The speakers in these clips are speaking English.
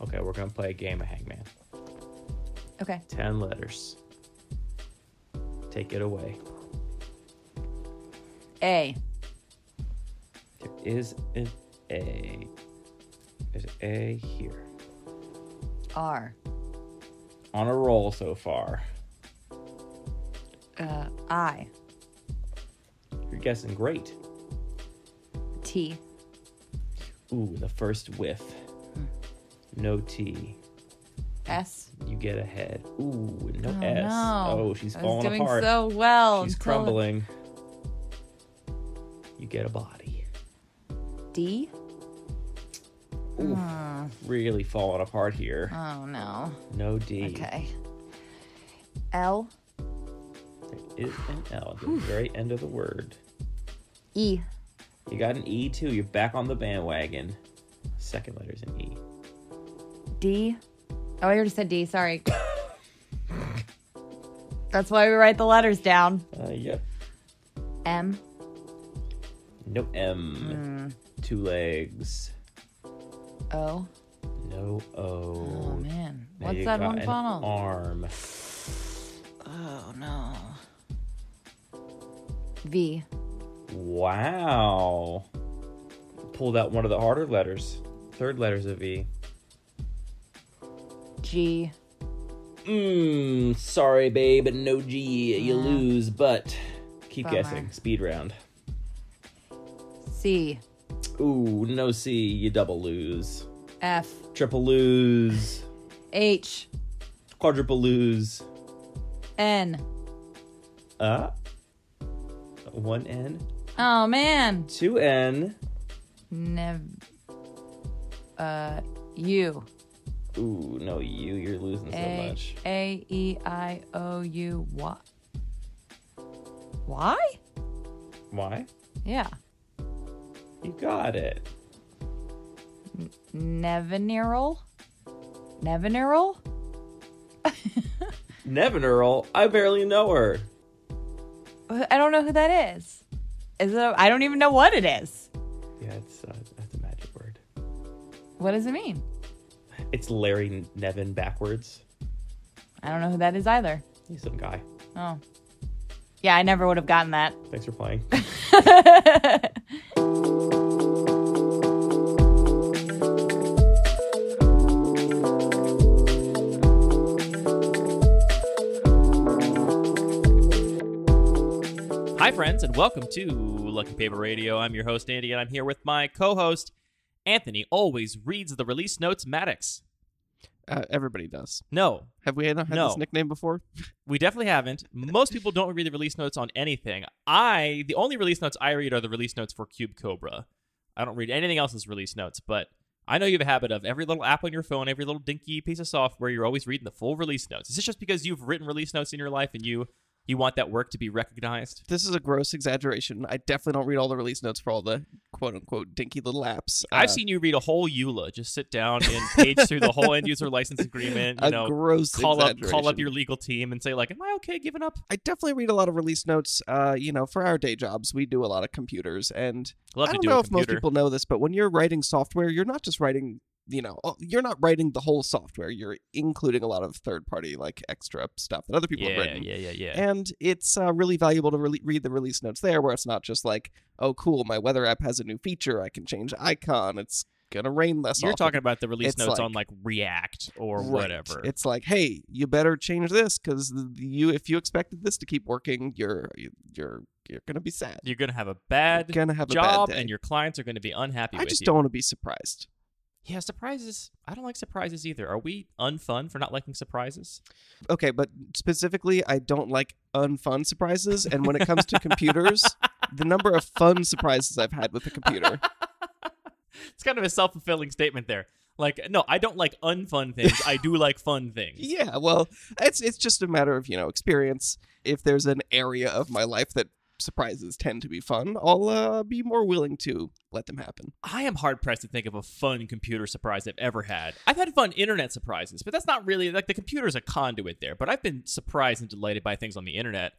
Okay, we're gonna play a game of Hangman. Okay. Ten letters. Take it away. A. There is an A. There's an A here. R. On a roll so far. Uh, I. You're guessing great. T. Ooh, the first whiff. No T. S. You get ahead. Ooh, no Oh, S. no. Oh, she's I falling doing apart. so well. she's crumbling. You get a body. D. Ooh, Hmm. really falling apart here. Oh no. No D. Okay. L. There is an L at the very end of the word. E. You got an E too. You're back on the bandwagon. Second letter's an E. D. Oh, I already said D. Sorry. That's why we write the letters down. Uh, yep. M. No M. Hmm. Two legs. O. No O. Oh man. Now What's that one funnel? Arm. Oh no. V. Wow. Pulled out one of the harder letters. Third letter's a V. G. Mmm, sorry, babe, no G. You lose, but keep Bummer. guessing. Speed round. C. Ooh, no C. You double lose. F. Triple lose. H. Quadruple lose. N. Uh. One N. Oh man. Two N. Nev. Uh. U. Ooh, no you, You're losing so A. much. A. E. I. O. U. Y. Why? Why? Yeah. You got it. Nevineral. Nevineral. Nevin Earl. I barely know her. I don't know who that is. Is it? I don't even know what it is. Yeah, it's uh, that's a magic word. What does it mean? It's Larry Nevin backwards. I don't know who that is either. He's some guy. Oh. Yeah, I never would have gotten that. Thanks for playing. Hi, friends, and welcome to Lucky Paper Radio. I'm your host, Andy, and I'm here with my co host, Anthony. Always reads the release notes, Mattox. Uh, everybody does. No, Have we had, had No. this nickname before? we definitely haven't. Most people don't read the release notes on anything. I, the only release notes I read are the release notes for Cube Cobra. I don't read anything else's release notes, but I know you have a habit of every little app on your phone, every little dinky piece of software, you're always reading the full release notes. Is this just because you've written release notes in your life and you you want that work to be recognized? This is a gross exaggeration. I definitely don't read all the release notes for all the quote unquote dinky little apps. I've Uh, seen you read a whole EULA, just sit down and page through the whole end user license agreement. You a know, gross call up call up your legal team and say like, "Am I okay giving up?" I definitely read a lot of release notes. Uh, you know, for our day jobs, we do a lot of computers, and Love I don't do know if most people know this, but when you're writing software, you're not just writing. You know, oh, you're not writing the whole software. You're including a lot of third-party, like extra stuff that other people have yeah, written. yeah, yeah, yeah. And it's uh, really valuable to re- read the release notes there, where it's not just like, oh, cool, my weather app has a new feature. I can change icon. It's gonna rain less. You're often. talking about the release It's notes like- on like React or Right. whatever. It's like, hey, you better change this because you, if you expected this to keep working, you're you're you're gonna be sad. You're gonna have a bad You're gonna have a job, bad day. and your clients are going to be unhappy I with just you. don't want to be surprised. Yeah, surprises. I don't like surprises either. Are we unfun for not liking surprises? Okay, but specifically, I don't like unfun surprises. And when it comes to computers, the number of fun surprises I've had with a computer. it's kind of a self fulfilling statement there. Like, no, I don't like unfun things. I do like fun things. Yeah, well, it's it's just a matter of you know experience. If there's an area of my life that surprises tend to be fun, I'll uh, be more willing to let them happen. I am hard pressed to think of a fun computer surprise I've ever had. I've had fun internet surprises, but that's not really like the computer's a conduit there. But I've been surprised and delighted by things on the internet.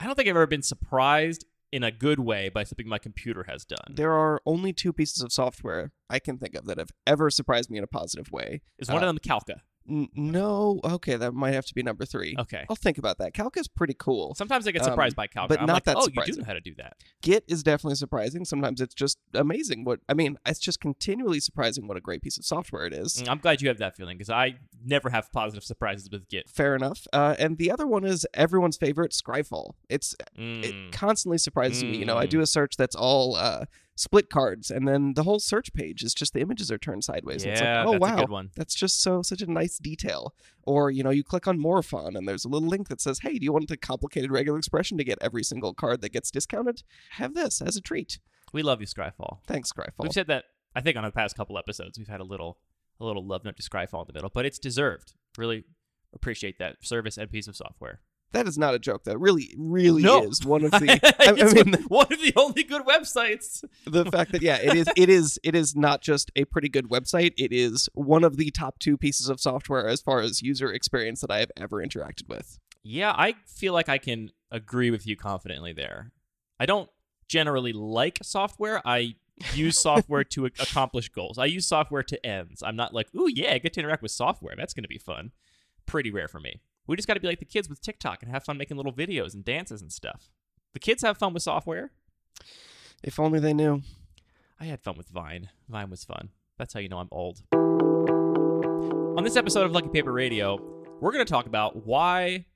I don't think I've ever been surprised in a good way by something my computer has done. There are only two pieces of software I can think of that have ever surprised me in a positive way. Is one uh, of them Calca? No, okay, that might have to be number three. Okay. I'll think about that. Calca's pretty cool. Sometimes I get um, surprised by Calca. but I'm not like, that oh, you do know how to do that. Git is definitely surprising. Sometimes it's just amazing. What I mean, it's just continually surprising what a great piece of software it is. Mm, I'm glad you have that feeling because I never have positive surprises with Git. Fair enough. Uh, and the other one is everyone's favorite, Scryfall. It's Mm. it constantly surprises me. You know, I Mm. do a search that's all uh, split cards, and then the whole search page is just the images are turned sideways. and it's Yeah, like, oh that's a wow, good one. that's just so such a nice detail. Or you know, you click on Morophon, and there's a little link that says, "Hey, do you want the complicated regular expression to get every single card that gets discounted? Have this as a treat." We love you, Scryfall. Thanks, Scryfall. We've said that I think on the past couple episodes. We've had a little a little love note to Scryfall in the middle, but it's deserved. Really appreciate that service and piece of software. That is not a joke, though. Really, really No. is one of the. I, I mean, one of the only good websites. the fact that yeah, it is. It is. It is not just a pretty good website. It is one of the top two pieces of software as far as user experience that I have ever interacted with. Yeah, I feel like I can agree with you confidently there. I don't generally like software. I use software to accomplish goals. I use software to ends. I'm not like, ooh, yeah, I get to interact with software. That's going to be fun. Pretty rare for me. We just got to be like the kids with TikTok and have fun making little videos and dances and stuff. The kids have fun with software. If only they knew. I had fun with Vine. Vine was fun. That's how you know I'm old. On this episode of Lucky Paper Radio, we're going to talk about why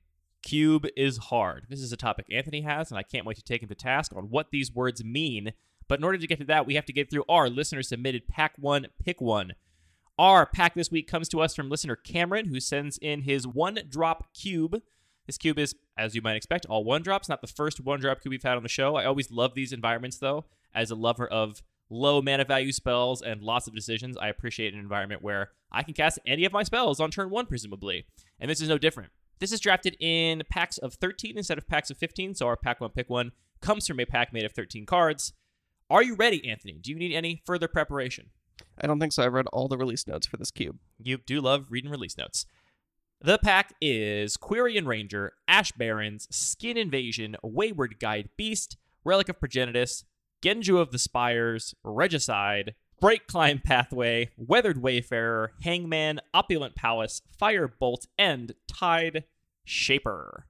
Cube is hard. This is a topic Anthony has, and I can't wait to take him to task on what these words mean. But in order to get to that, we have to get through our listener submitted Pack One Pick One. Our pack this week comes to us from listener Cameron, who sends in his one drop cube. This cube is, as you might expect, all one drops, not the first one drop cube we've had on the show. I always love these environments, though. As a lover of low mana value spells and lots of decisions, I appreciate an environment where I can cast any of my spells on turn one, presumably. And this is no different. This is drafted in packs of 13 instead of packs of 15, so our pack one pick one comes from a pack made of 13 cards. Are you ready, Anthony? Do you need any further preparation? I don't think so. I've read all the release notes for this cube. You do love reading release notes. The pack is Quirion Ranger, Ash Barrens, Skin Invasion, Wayward Guide Beast, Relic of Progenitus, Genju of the Spires, Regicide, Brightclimb Pathway, Weathered Wayfarer, Hangman, Opulent Palace, Firebolt, and Tide Shaper.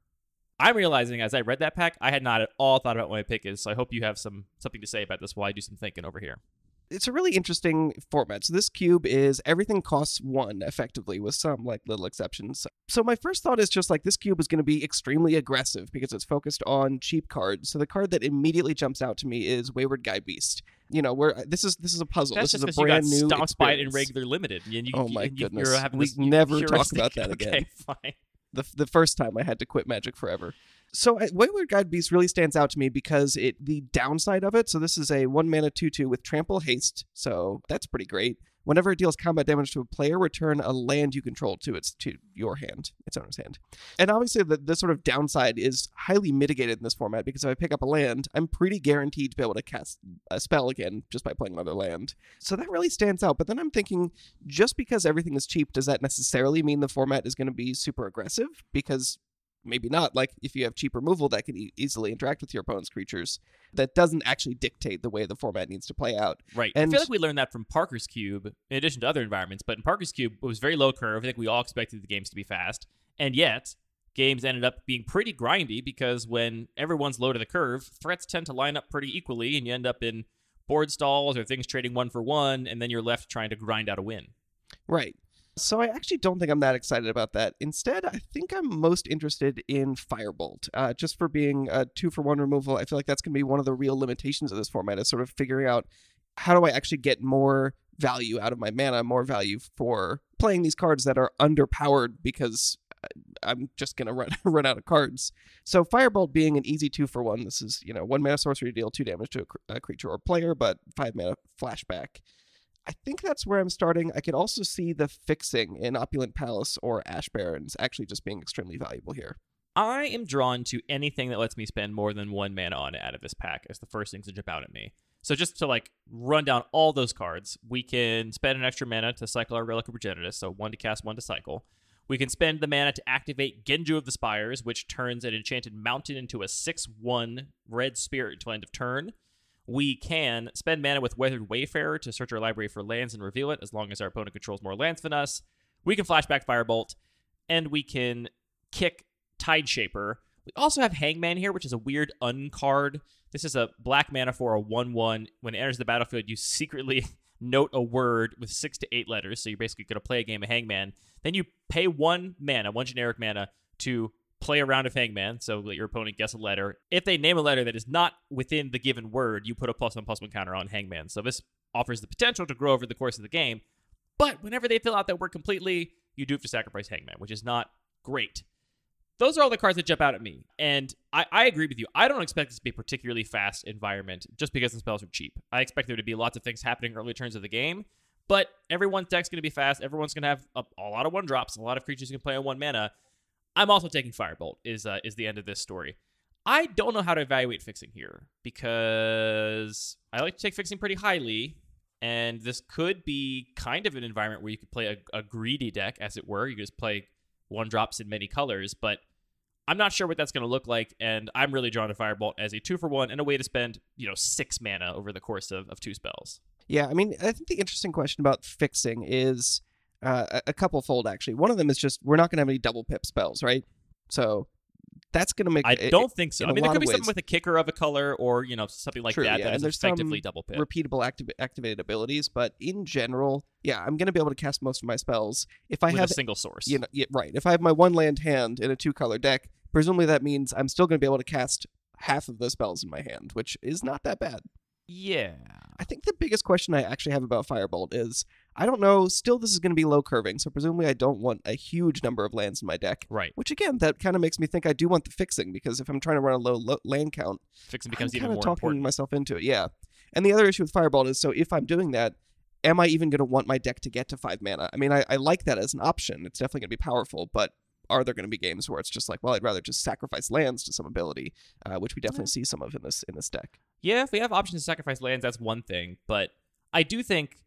I'm realizing as I read that pack, I had not at all thought about what my pick is, so I hope you have some something to say about this while I do some thinking over here. It's a really interesting format. So this cube is everything costs one effectively, with some like little exceptions. So my first thought is just like this cube is going to be extremely aggressive because it's focused on cheap cards. So the card that immediately jumps out to me is Wayward Guide Beast. You know, where uh, this is this is a puzzle. That's this is a you got brand new stomped by it in regular limited. And you, Oh my and goodness. You're having We never talk about that again. Okay, fine. the the first time I had to quit Magic forever. So Wayward Guide Beast really stands out to me because it the downside of it. So this is a one mana two two with trample haste. So that's pretty great. Whenever it deals combat damage to a player, return a land you control to its to your hand, its owner's hand. And obviously, the, the sort of downside is highly mitigated in this format because if I pick up a land, I'm pretty guaranteed to be able to cast a spell again just by playing another land. So that really stands out. But then I'm thinking, just because everything is cheap, does that necessarily mean the format is going to be super aggressive? Because maybe not. Like if you have cheap removal that can e- easily interact with your opponent's creatures, that doesn't actually dictate the way the format needs to play out. Right. I feel like we learned that from Parker's Cube, in addition to other environments. But in Parker's Cube, it was very low curve. I think we all expected the games to be fast. And yet, games ended up being pretty grindy because when everyone's low to the curve, threats tend to line up pretty equally, and you end up in board stalls or things trading one for one, and then you're left trying to grind out a win. Right. So I actually don't think I'm that excited about that. Instead, I think I'm most interested in Firebolt, uh, just for being a two for one removal. I feel like that's going to be one of the real limitations of this format is sort of figuring out how do I actually get more value out of my mana, more value for playing these cards that are underpowered because uh, I'm just gonna run run out of cards. So Firebolt being an easy two for one. This is you know one mana sorcery deal two damage to a, cr- a creature or player, but five mana flashback. I think that's where I'm starting. I could also see the fixing in Opulent Palace or Ash Barrens actually just being extremely valuable here. I am drawn to anything that lets me spend more than one mana on it out of this pack as the first things to jump out at me. So just to like run down all those cards, we can spend an extra mana to cycle our Relic of Progenitus, so one to cast, one to cycle. We can spend the mana to activate Genju of the Spires, which turns an enchanted mountain into a 6 1 red spirit until end of turn. We can spend mana with Weathered Wayfarer to search our library for lands and reveal it as long as our opponent controls more lands than us. We can flashback Firebolt, and we can kick Tide Shaper. We also have Hangman here, which is a weird uncard. This is a black mana for a 1 1. When it enters the battlefield, you secretly note a word with six to eight letters. So you're basically going to play a game of Hangman. Then you pay one mana, one generic mana, to play a round of Hangman. So let your opponent guess a letter. If they name a letter that is not within the given word, you put a plus one plus one counter on Hangman. So this offers the potential to grow over the course of the game. But whenever they fill out that word completely, you do have to sacrifice Hangman, which is not great. Those are all the cards that jump out at me. And I, I agree with you. I don't expect this to be a particularly fast environment just because the spells are cheap. I expect there to be lots of things happening early turns of the game. But everyone's deck's going to be fast. Everyone's going to have a, a, lot of one drops, a lot of creatures you can play on one mana. I'm also taking Firebolt, is, uh, is the end of this story. I don't know how to evaluate fixing here because I like to take fixing pretty highly. And this could be kind of an environment where you could play a, a greedy deck, as it were. You just play one drops in many colors, but I'm not sure what that's going to look like, and I'm really drawn to Firebolt as a two for one and a way to spend, you know, six mana over the course of, of two spells. Yeah, I mean, I think the interesting question about fixing is uh, a couple fold, actually. One of them is just we're not going to have any double pip spells, right? So that's going to make. I it- don't think so. I mean, there could be of something with a kicker of a color or, you know, something like True, that yeah, that and is effectively double pip. repeatable activ- activated abilities, but in general, yeah, I'm going to be able to cast most of my spells if I with have a single source. you know, yeah, right. If I have my one land hand in a two color deck, presumably that means I'm still going to be able to cast half of the spells in my hand, which is not that bad. yeah. I think the biggest question I actually have about Firebolt is I don't know. Still, this is going to be low curving, so presumably I don't want a huge number of lands in my deck. Right. Which again, that kind of makes me think I do want the fixing because if I'm trying to run a low, low land count, Fixing becomes I'm even kind more of talking important. myself into it. Yeah. And the other issue with Fireball is so if I'm doing that, am I even going to want my deck to get to five mana? I mean, I, I like that as an option. It's definitely going to be powerful, but are there going to be games where it's just like, well, I'd rather just sacrifice lands to some ability, uh, which we definitely see some of in this in this deck. Yeah, if we have options to sacrifice lands, that's one thing. But I do think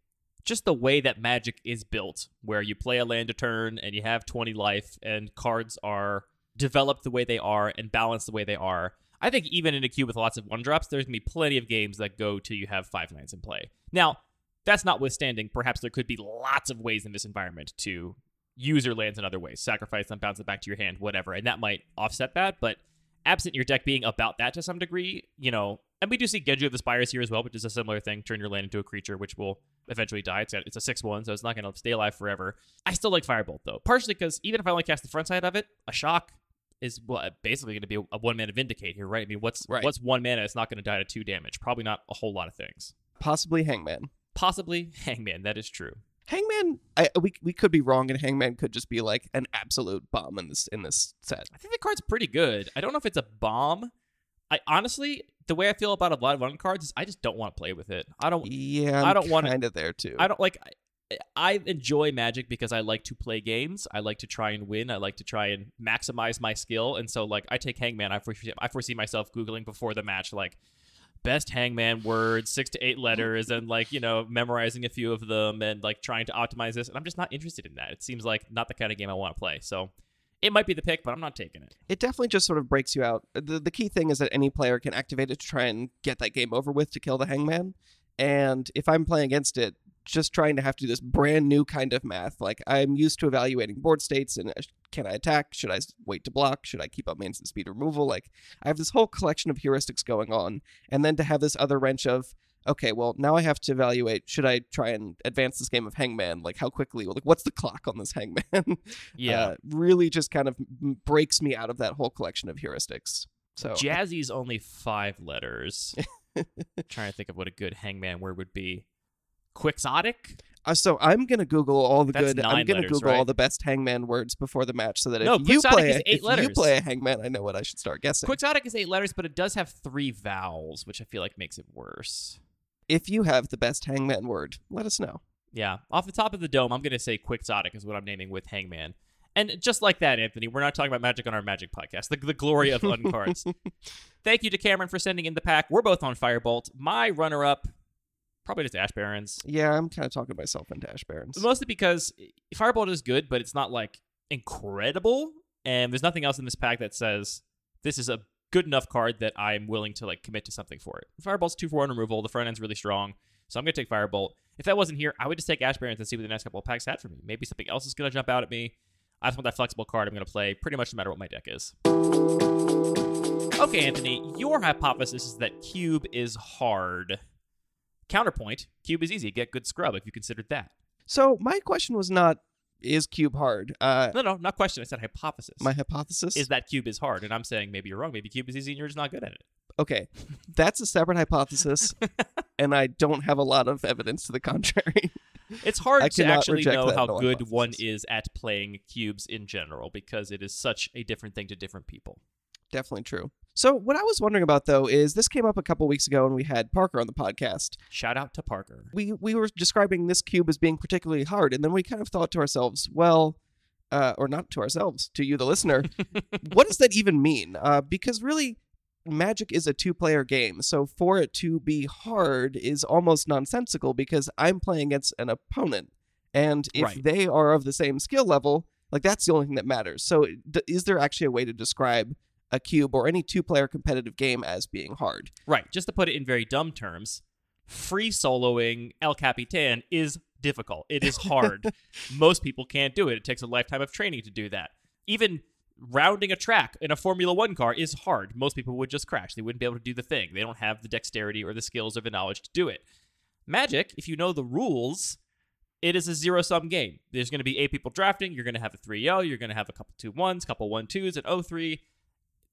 just the way that Magic is built, where you play a land a turn and you have 20 life, and cards are developed the way they are and balanced the way they are. I think even in a cube with lots of one drops, there's gonna be plenty of games that go till you have five lands in play. Now, that's notwithstanding, perhaps there could be lots of ways in this environment to use your lands in other ways, sacrifice them, bounce it back to your hand, whatever, and that might offset that. But absent your deck being about that to some degree, you know, and we do see Genju of the Spires here as well, which is a similar thing. Turn your land into a creature, which will eventually die. It's a, it's a 6 1, so it's not going to stay alive forever. I still like Firebolt, though, partially because even if I only cast the front side of it, a shock is well, uh, basically going to be a one mana Vindicate here, right? I mean, what's Right. what's one mana? It's not going to die to two damage. Probably not a whole lot of things. Possibly Hangman. Possibly Hangman. That is true. Hangman, I, we we could be wrong, and Hangman could just be like an absolute bomb in this in this set. I think the card's pretty good. I don't know if it's a bomb. I honestly, the way I feel about a lot of one cards is I just don't want to play with it. I don't. Yeah, I I'm don't wanna- kind of there too. I don't like. I, I enjoy Magic because I like to play games. I like to try and win. I like to try and maximize my skill. And so, like, I take Hangman. I foresee, I foresee myself googling before the match, like best Hangman words, six to eight letters, and like you know memorizing a few of them and like trying to optimize this. And I'm just not interested in that. It seems like not the kind of game I want to play. So it might be the pick, but I'm not taking it. it definitely just sort of breaks you out. The the key thing is that any player can activate it to try and get that game over with to kill the hangman. And if I'm playing against it, just trying to have to do this brand new kind of math. Like I'm used to evaluating board states and uh, can I attack? Should I wait to block? Should I keep up my instant speed removal? Like I have this whole collection of heuristics going on, and then to have this other wrench of okay, well now I have to evaluate. Should I try and advance this game of Hangman? Like how quickly? Like what's the clock on this Hangman? Yeah. uh, really just kind of breaks me out of that whole collection of heuristics. So Jazzy's only five letters. trying to think of what a good hangman word would be. Quixotic? Uh, so I'm gonna Google all the That's good. I'm gonna letters, Google all right? the best Hangman words before the match, so that No, if you play, a- if you play a Hangman, I know what I should start guessing. Quixotic is eight letters, but it does have three vowels, which I feel like makes it worse. If you have the best Hangman word, let us know. Yeah. Off the top of the dome, I'm going to say Quixotic is what I'm naming with Hangman. And just like that, Anthony, we're not talking about magic on our magic podcast. The, the glory of uncards. Thank you to Cameron for sending in the pack. We're both on Firebolt. My runner up, probably just Ash Barrens. Yeah, I'm kind of talking myself into Ash Barrens. Mostly because Firebolt is good, but it's not like incredible, and there's nothing else in this pack that says this is a good enough card that I'm willing to like commit to something for it. Firebolt's two for one removal. The front end's really strong, so I'm gonna take Firebolt. If that wasn't here, I would just take Ash Barrens and see what the next couple of packs had for me. Maybe something else is gonna jump out at me. I just want that flexible card I'm gonna play pretty much no matter what my deck is. Okay, Anthony, your hypothesis is that cube is hard. Counterpoint: cube is easy. Get good scrub if you considered that. So my question was not is cube hard. Uh, No, no, not question. I said hypothesis. my hypothesis is that cube is hard, and I'm saying maybe you're wrong. Maybe cube is easy and you're just not good at it. okay. That's a separate hypothesis, and I don't have a lot of evidence to the contrary. It's hard I to actually know how null good one is at playing cubes in general because it is such a different thing to different people. Definitely true. So what I was wondering about though is this came up a couple weeks ago when we had Parker on the podcast. Shout out to Parker. We we were describing this cube as being particularly hard, and then we kind of thought to ourselves, well, uh, or not to ourselves, to you, the listener, what does that even mean? Uh, because really, Magic is a two-player game, so for it to be hard is almost nonsensical because I'm playing against an opponent, and if Right. they are of the same skill level, like that's the only thing that matters. So, d- is there actually a way to describe a cube or any two-player competitive game as being hard? Right. Just to put it in very dumb terms, free soloing El Capitan is difficult. It is hard. Most people can't do it. It takes a lifetime of training to do that. Even rounding a track in a Formula One car is hard. Most people would just crash. They wouldn't be able to do the thing. They don't have the dexterity or the skills or the knowledge to do it. Magic, if you know the rules, it is a zero sum game. There's going to be eight people drafting. You're going to have a 3 0. You're going to have a couple 2 1s, couple 1 2s, and 3.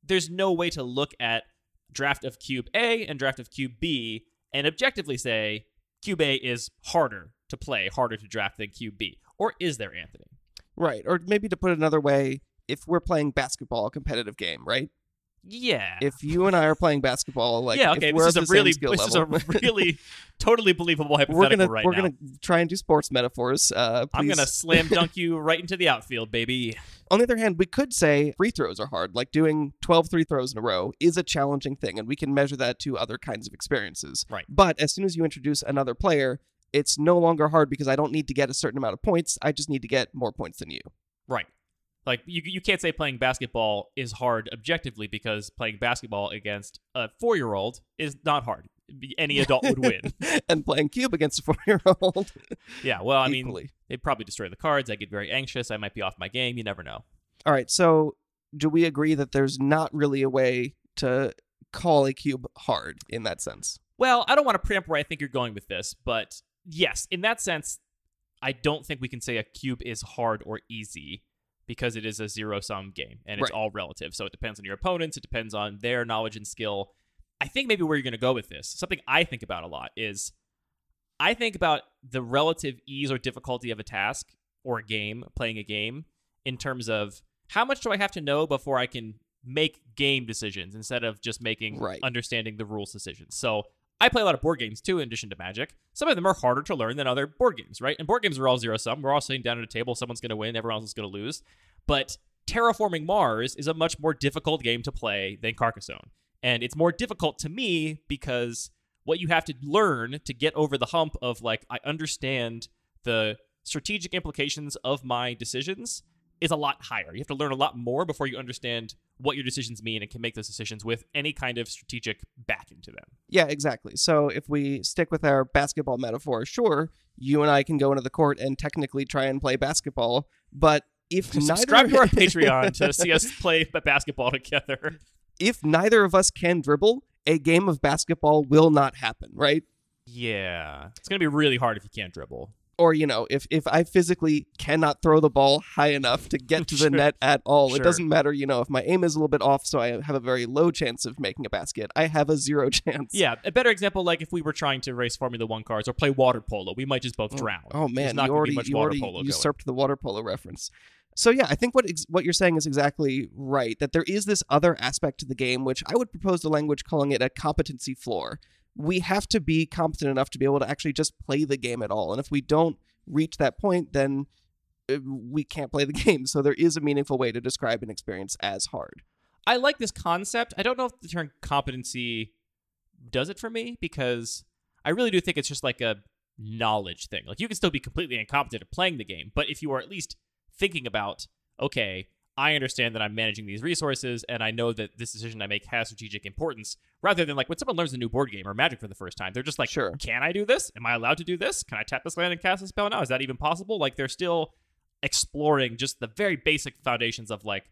There's no way to look at draft of cube A and draft of cube B and objectively say cube A is harder to play, harder to draft than cube B. Or is there, Anthony? Right. Or maybe to put it another way, if we're playing basketball, a competitive game, right? Yeah. If you and I are playing basketball, like yeah, if okay. we're This is a really this is a really totally believable hypothetical we're gonna right we're now. gonna try and do sports metaphors. Uh, I'm gonna slam dunk you right into the outfield, baby. On the other hand, we could say free throws are hard. Like doing 12 free throws in a row is a challenging thing, and we can measure that to other kinds of experiences. Right. But as soon as you introduce another player, it's no longer hard because I don't need to get a certain amount of points. I just need to get more points than you. Right. Like you you can't say playing basketball is hard objectively because playing basketball against a 4-year-old is not hard. Any adult would win. and playing cube against a four year old. Yeah, well, I mean, equally. they'd probably destroy the cards. I get very anxious. I might be off my game. You never know. All right. So, do we agree that there's not really a way to call a cube hard in that sense? Well, I don't want to preempt where I think you're going with this, but yes, in that sense, I don't think we can say a cube is hard or easy because it is a zero sum game and it's Right. all relative. So it depends on your opponents, it depends on their knowledge and skill. I think maybe where you're going to go with this, something I think about a lot is I think about the relative ease or difficulty of a task or a game, playing a game, in terms of how much do I have to know before I can make game decisions instead of just making Right. understanding the rules decisions. So I play a lot of board games too, in addition to Magic. Some of them are harder to learn than other board games, right? And board games are all zero sum. We're all sitting down at a table. Someone's going to win. Everyone else is going to lose. But Terraforming Mars is a much more difficult game to play than Carcassonne. And it's more difficult to me because what you have to learn to get over the hump of like, I understand the strategic implications of my decisions is a lot higher. You have to learn a lot more before you understand what your decisions mean and can make those decisions with any kind of strategic backing to them. Yeah, exactly. So, if we stick with our basketball metaphor, sure, you and I can go into the court and technically try and play basketball, but if neither Subscribe to our Patreon to see us play basketball together. if neither of us can dribble, a game of basketball will not happen, right? Yeah. It's going to be really hard if you can't dribble. Or, you know, if, if I physically cannot throw the ball high enough to get to the Sure. net at all, Sure. it doesn't matter, you know, if my aim is a little bit off, so I have a very low chance of making a basket, I have a zero chance. Yeah, a better example like if we were trying to race Formula 1 cars or play water polo, we might just both oh, drown. Oh There's man, not you already be much you water already usurped the water polo reference. So yeah, I think what ex- what you're saying is exactly right. That there is this other aspect to the game, which I would propose the language calling it a competency floor. We have to be competent enough to be able to actually just play the game at all, and if we don't reach that point, then uh, we can't play the game. So there is a meaningful way to describe an experience as hard. I like this concept. I don't know if the term competency does it for me because I really do think it's just like a knowledge thing. Like you can still be completely incompetent at playing the game, but if you are at least thinking about, okay, I understand that I'm managing these resources and I know that this decision I make has strategic importance rather than like when someone learns a new board game or magic for the first time, they're just like, Sure. can I do this? Am I allowed to do this? Can I tap this land and cast a spell now? Is that even possible? Like they're still exploring just the very basic foundations of like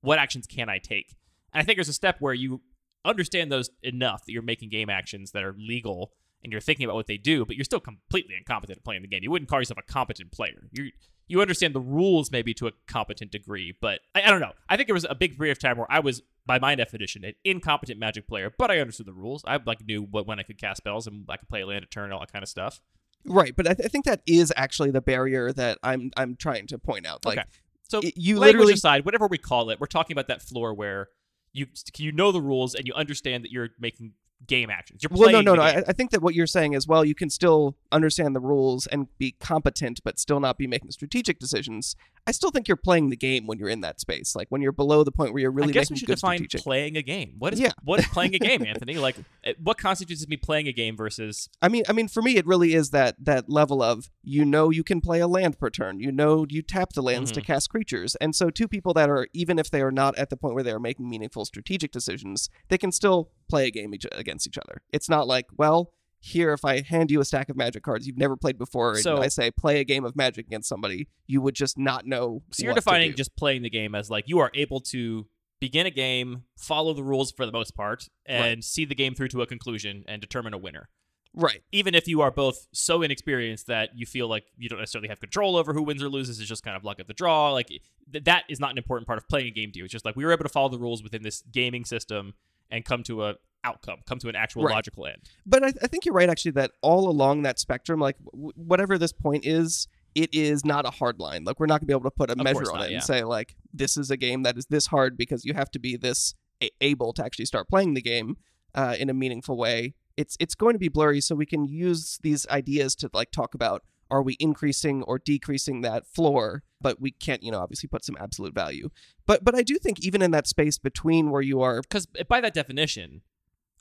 what actions can I take? And I think there's a step where you understand those enough that you're making game actions that are legal and you're thinking about what they do, but you're still completely incompetent at playing the game. You wouldn't call yourself a competent player. You you understand the rules maybe to a competent degree, but I, I don't know. I think there was a big period of time where I was, by my definition, an incompetent Magic player, but I understood the rules. I like knew what when I could cast spells and I could play a land a turn and all that kind of stuff. Right, but I, th- I think that is actually the barrier that I'm I'm trying to point out. Like Okay. So y- you literally aside, whatever we call it, we're talking about that floor where you you know the rules and you understand that you're making game actions. You're Well, no, no, no. I, I think that what you're saying is, well, you can still understand the rules and be competent, but still not be making strategic decisions. I still think you're playing the game when you're in that space. Like when you're below the point where you're really I guess making we should define strategic. playing a game. What is Yeah. what is playing a game, Anthony? Like, uh, what constitutes me playing a game versus I mean, I mean, for me, it really is that that level of you know you can play a land per turn. You know you tap the lands to Mhm. cast creatures, and so two people that are even if they are not at the point where they are making meaningful strategic decisions, they can still play a game each, against each other. It's not like, well, here if I hand you a stack of Magic cards you've never played before, and I say play a game of Magic against somebody, you would just not know. So you're defining just playing the game as like you are able to begin a game, follow the rules for the most part, and Right. see the game through to a conclusion and determine a winner. right. Even if you are both so inexperienced that you feel like you don't necessarily have control over who wins or loses, it's just kind of luck of the draw. Like th- that is not an important part of playing a game to you. It's just like we were able to follow the rules within this gaming system and come to a outcome, come to an actual Right. logical end. But I, I think you're right, actually, that all along that spectrum, like w- whatever this point is, it is not a hard line. Like we're not gonna be able to put a Of measure on not, it yeah. and say like this is a game that is this hard because you have to be this a- able to actually start playing the game uh, in a meaningful way. It's it's going to be blurry, so we can use these ideas to like talk about are we increasing or decreasing that floor, but we can't, you know, obviously put some absolute value. But but I do think even in that space between where you are because by that definition,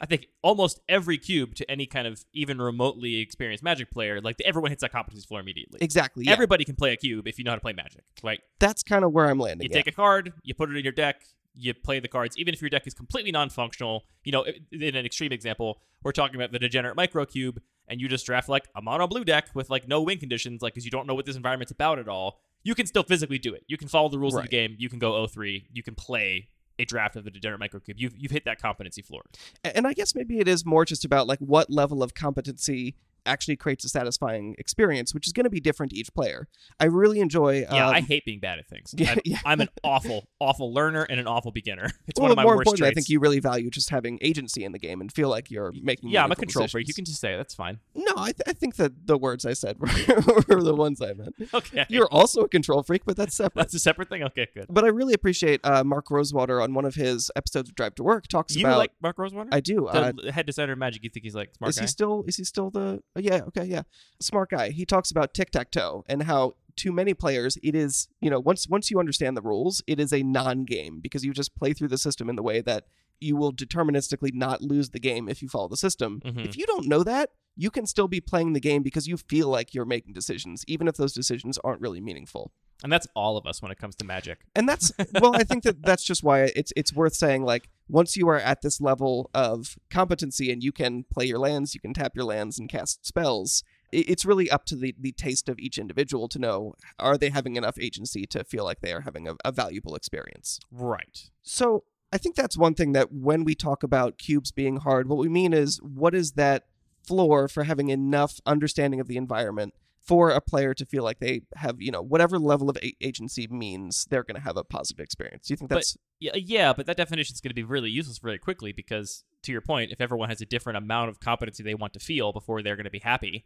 I think almost every cube to any kind of even remotely experienced Magic player, like everyone hits that competency floor immediately. exactly, yeah, Everybody can play a cube if you know how to play Magic. Like that's kind of where I'm landing. you yeah. take a card, you put it in your deck, you play the cards, even if your deck is completely non-functional. You know, in an extreme example, we're talking about the degenerate micro cube, and you just draft like a mono blue deck with like no win conditions, like because you don't know what this environment's about at all. You can still physically do it. You can follow the rules of the game. You can go 0-3. You can play a draft of the degenerate micro cube. You've you've hit that competency floor. and I guess maybe it is more just about like what level of competency actually creates a satisfying experience, which is going to be different to each player. I really enjoy. Yeah, um, I hate being bad at things. Yeah, I'm, yeah. I'm an awful, awful learner and an awful beginner. It's well, one of my more worst importantly, I think you really value just having agency in the game and feel like you're making. yeah, I'm a control freak. You can just say it. That's fine. No, I, th- I think that the words I said were, were the ones I meant. Okay, You're also a control freak, but that's separate. that's a separate thing. Okay, good. but I really appreciate uh, Mark Rosewater on one of his episodes of Drive to Work talks You about. You like Mark Rosewater? I do. Uh, head designer of Magic. You think he's like smart is guy? he still is he still the uh, yeah okay yeah. Smart guy. He talks about tic-tac-toe and how to many players it is you know once once you understand the rules it is a non-game because you just play through the system in the way that you will deterministically not lose the game if you follow the system. Mhm. if you don't know that you can still be playing the game because you feel like you're making decisions even if those decisions aren't really meaningful and that's all of us when it comes to Magic. and that's well i think that that's just why it's it's worth saying like once you are at this level of competency and you can play your lands you can tap your lands and cast spells it's really up to the, the taste of each individual to know are they having enough agency to feel like they are having a, a valuable experience Right. so i think that's one thing that when we talk about cubes being hard what we mean is what is that floor for having enough understanding of the environment for a player to feel like they have you know whatever level of a- agency means they're going to have a positive experience do you think But- that's Yeah, yeah, but that definition is going to be really useless really quickly because, to your point, if everyone has a different amount of competency they want to feel before they're going to be happy,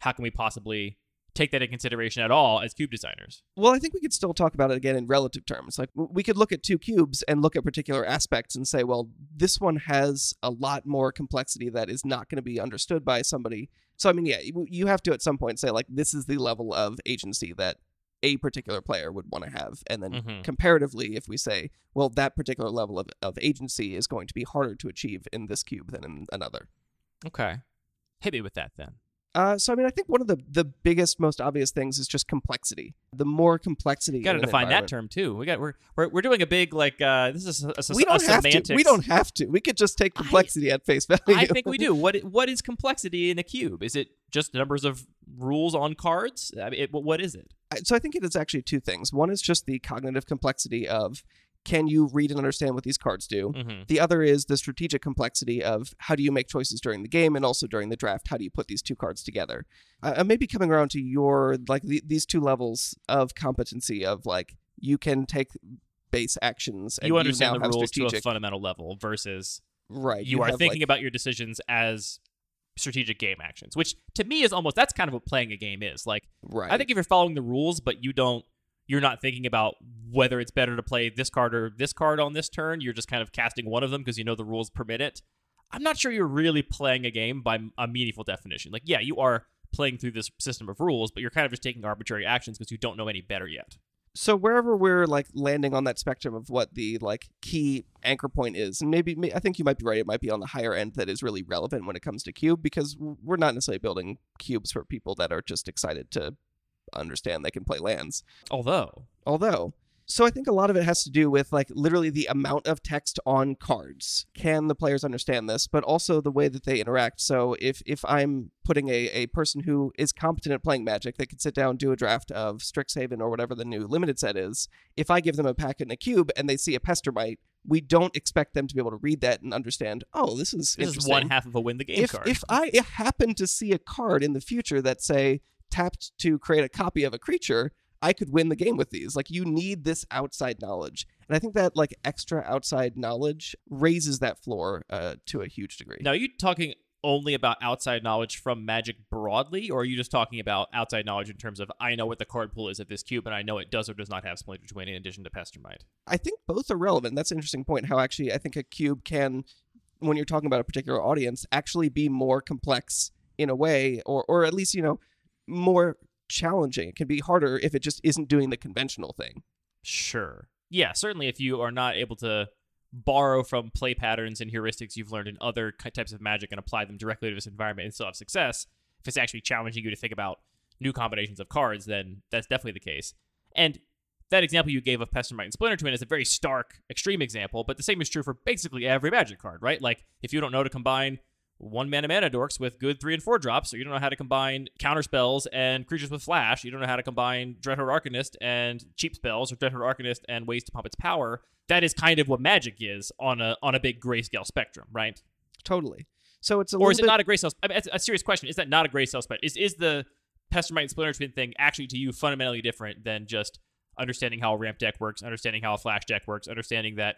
how can we possibly take that in consideration at all as cube designers? well i think we could still talk about it again in relative terms like we could look at two cubes and look at particular aspects and say well this one has a lot more complexity that is not going to be understood by somebody so i mean yeah you- have to at some point say like this is the level of agency that a particular player would want to have and then Mhm. comparatively if we say well that particular level of, of agency is going to be harder to achieve in this cube than in another Okay. Hit me with that then. Uh, so I mean, I think one of the the biggest, most obvious things is just complexity. The more complexity, got to define that term too. We got we're we're, we're doing a big like uh this is a, a, We don't have semantics. to. We don't have to. We could just take complexity at face value. I think we do. What what is complexity in a cube? Is it just numbers of rules on cards? I mean, it, what is it? So I think it is actually two things. One is just the cognitive complexity of can you read and understand what these cards do. Mm-hmm. The other is the strategic complexity of how do you make choices during the game and also during the draft. How do you put these two cards together? I I may be coming around to your like the, these two levels of competency of like you can take base actions. And You understand now the have rules to a fundamental level versus right? you, are have, thinking like, about your decisions as strategic game actions, which to me is almost that's kind of what playing a game is. Like right. I think if you're following the rules, but you don't, you're not thinking about whether it's better to play this card or this card on this turn. You're just kind of casting one of them because you know the rules permit it. I'm not sure you're really playing a game by a meaningful definition. Like, yeah, you are playing through this system of rules, but you're kind of just taking arbitrary actions because you don't know any better yet. so wherever we're like landing on that spectrum of what the like key anchor point is and maybe may- i think you might be right it might be on the higher end that is really relevant when it comes to cube because we're not necessarily building cubes for people that are just excited to understand they can play lands. Although, although so i think a lot of it has to do with like literally the amount of text on cards. Can the players understand this? But also the way that they interact. So if if i'm putting a, a person who is competent at playing magic they could sit down do a draft of strixhaven or whatever the new limited set is. If i give them a packet and a cube and they see a pestermite we don't expect them to be able to read that and understand oh this is this is one half of a win the game if card. if I happen to see a card in the future that say tapped to create a copy of a creature, I could win the game with these. Like you need this outside knowledge, and I think that like extra outside knowledge raises that floor uh, to a huge degree. now, are you talking only about outside knowledge from Magic broadly, or are you just talking about outside knowledge in terms of I know what the card pool is at this cube and I know it does or does not have Splinter Twin in addition to Pestermite? I think both are relevant. That's an interesting point. How actually I think a cube can, when you're talking about a particular audience, actually be more complex in a way, or or at least you know more challenging. It can be harder if it just isn't doing the conventional thing. Sure. Yeah, certainly if you are not able to borrow from play patterns and heuristics you've learned in other types of magic and apply them directly to this environment and still have success, if it's actually challenging you to think about new combinations of cards, then that's definitely the case. And that example you gave of Pestermite and Splinter Twin is a very stark, extreme example, but the same is true for basically every magic card, right? Like, if you don't know to combine one mana mana dorks with good three and four drops, or you don't know how to combine counter spells and creatures with flash, you don't know how to combine Dreadhorde Arcanist and cheap spells, or Dreadhorde Arcanist and ways to pump its power. That is kind of what magic is on a on a big grayscale spectrum, right? Totally. So it's a or is it bit, not a grayscale? I mean, it's a serious question. Is that not a grayscale spectrum? Is is the Pestermite and Splinter Twin thing actually to you fundamentally different than just understanding how a ramp deck works, understanding how a flash deck works, understanding that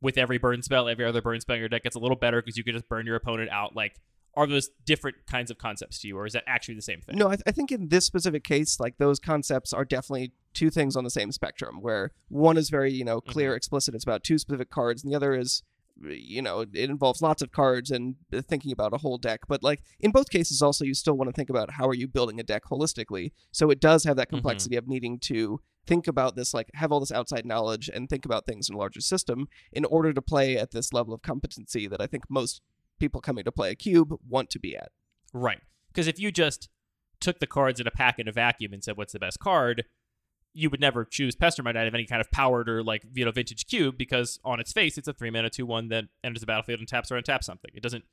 with every burn spell, every other burn spell in your deck gets a little better because you can just burn your opponent out. Like, are those different kinds of concepts to you, or is that actually the same thing? No, I, th- I think in this specific case, like those concepts are definitely two things on the same spectrum. Where one is very, you know, clear, explicit. It's about two specific cards, and the other is, you know, it involves lots of cards and uh, thinking about a whole deck. But like in both cases, also you still want to think about how are you building a deck holistically. So it does have that complexity of needing to think about this, like have all this outside knowledge and think about things in a larger system in order to play at this level of competency that I think most people coming to play a cube want to be at. Right. Because if you just took the cards in a pack in a vacuum and said, what's the best card? You would never choose Pestermite out of any kind of powered or like you know vintage cube because on its face it's a three mana two one that enters the battlefield and taps or untaps something. It doesn't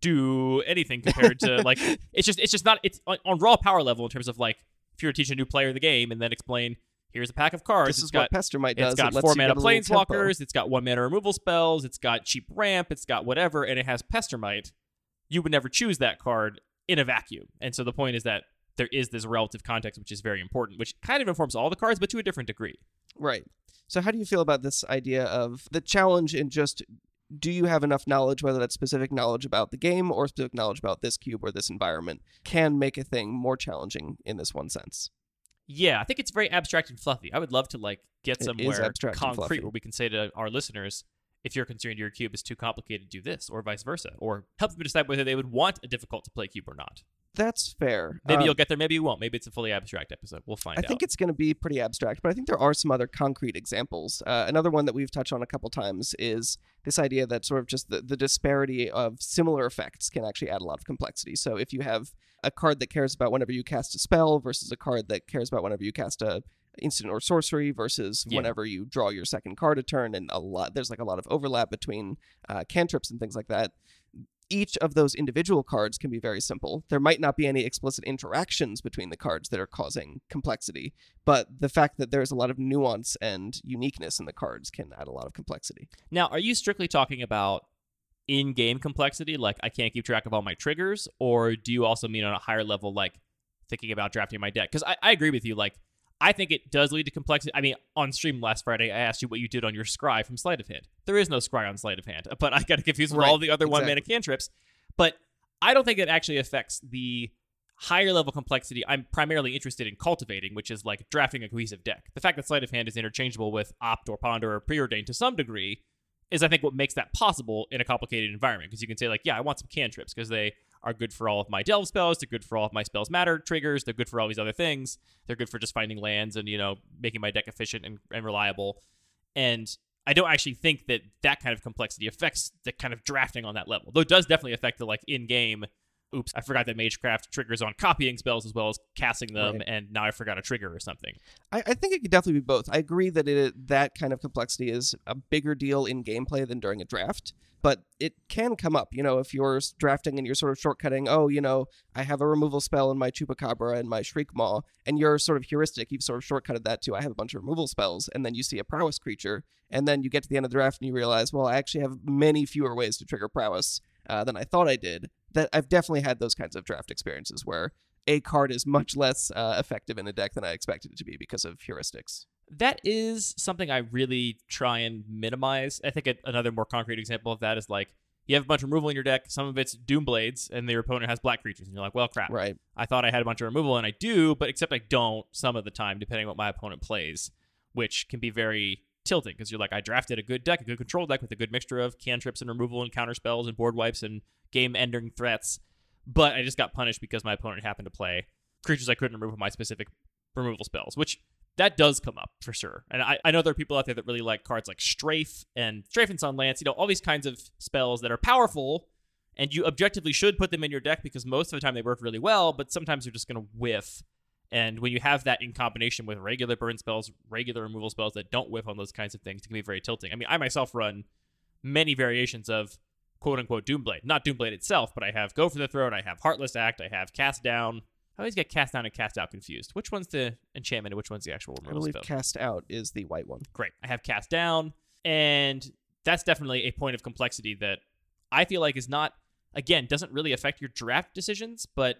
do anything compared to like it's just it's just not it's on, on raw power level in terms of like if you were to teach a new player the game and then explain here's a pack of cards. This it's is got what Pestermite does. it's got it four mana get a little tempo. planeswalkers. It's got one mana removal spells. It's got cheap ramp. It's got whatever, and it has Pestermite. You would never choose that card in a vacuum. And so the point is that there is this relative context, which is very important, which kind of informs all the cards, but to a different degree. Right. So how do you feel about this idea of the challenge in just do you have enough knowledge, whether that's specific knowledge about the game or specific knowledge about this cube or this environment, can make a thing more challenging in this one sense? Yeah, I think it's very abstract and fluffy. I would love to like get somewhere concrete where we can say to our listeners, if you're concerned your cube is too complicated, do this, or vice versa, or help them decide whether they would want a difficult to play cube or not. That's fair. Maybe Um, you'll get there, maybe you won't. Maybe it's a fully abstract episode. We'll find I out. I think it's going to be pretty abstract, but I think there are some other concrete examples. Uh, another one that we've touched on a couple times is this idea that sort of just the, the disparity of similar effects can actually add a lot of complexity. So if you have a card that cares about whenever you cast a spell versus a card that cares about whenever you cast a instant or sorcery versus Yeah. whenever you draw your second card a turn and a lot there's like a lot of overlap between uh, cantrips and things like that each of those individual cards can be very simple. There might not be any explicit interactions between the cards that are causing complexity, but the fact that there's a lot of nuance and uniqueness in the cards can add a lot of complexity. Now, are you strictly talking about in-game complexity, like I can't keep track of all my triggers, or do you also mean on a higher level, like thinking about drafting my deck? Because I, I agree with you. Like, I think it does lead to complexity. I mean, on stream last Friday, I asked you what you did on your scry from sleight of hand. There is no scry on sleight of hand, but I got confused with Right, all the other one mana exactly. cantrips. But I don't think it actually affects the higher level complexity I'm primarily interested in cultivating, which is like drafting a cohesive deck. The fact that sleight of hand is interchangeable with opt or ponder or preordained to some degree is I think what makes that possible in a complicated environment because you can say like, yeah, I want some cantrips because they are good for all of my delve spells, they're good for all of my spells matter triggers, they're good for all these other things. They're good for just finding lands and, you know, making my deck efficient and, and reliable. And I don't actually think that that kind of complexity affects the kind of drafting on that level. Though it does definitely affect the like in-game oops, I forgot that Magecraft triggers on copying spells as well as casting them, Right. and now I forgot a trigger or something. I, I think it could definitely be both. I agree that it, that kind of complexity is a bigger deal in gameplay than during a draft, but it can come up. You know, if you're drafting and you're sort of shortcutting, oh, you know, I have a removal spell in my Chupacabra and my Shriekmaw, and you're sort of heuristic. You've sort of shortcutted that too. I have a bunch of removal spells, and then you see a prowess creature, and then you get to the end of the draft and you realize, well, I actually have many fewer ways to trigger prowess uh, than I thought I did. That I've definitely had those kinds of draft experiences where a card is much less uh, effective in a deck than I expected it to be because of heuristics. That is something I really try and minimize. I think a, another more concrete example of that is like you have a bunch of removal in your deck. Some of it's Doom Blades, and your opponent has black creatures, and you're like, well, crap. Right. I thought I had a bunch of removal, and I do, but except I don't some of the time, depending on what my opponent plays, which can be very tilting because you're like, I drafted a good deck, a good control deck with a good mixture of cantrips and removal and counter spells and board wipes and game ending threats, but I just got punished because my opponent happened to play creatures I couldn't remove with my specific removal spells, which that does come up for sure. And I, I know there are people out there that really like cards like Strafe and Strafe and Sunlance, you know, all these kinds of spells that are powerful and you objectively should put them in your deck because most of the time they work really well, but sometimes you're just going to whiff. And when you have that in combination with regular burn spells, regular removal spells that don't whiff on those kinds of things, it can be very tilting. I mean, I myself run many variations of quote unquote Doomblade. Not Doomblade itself, but I have Go for the Throat, I have Heartless Act, I have Cast Down. I always get Cast Down and Cast Out confused. Which one's the enchantment and which one's the actual I removal believe spell? cast out is the white one. great. I have cast down, and that's definitely a point of complexity that I feel like is not again doesn't really affect your draft decisions, but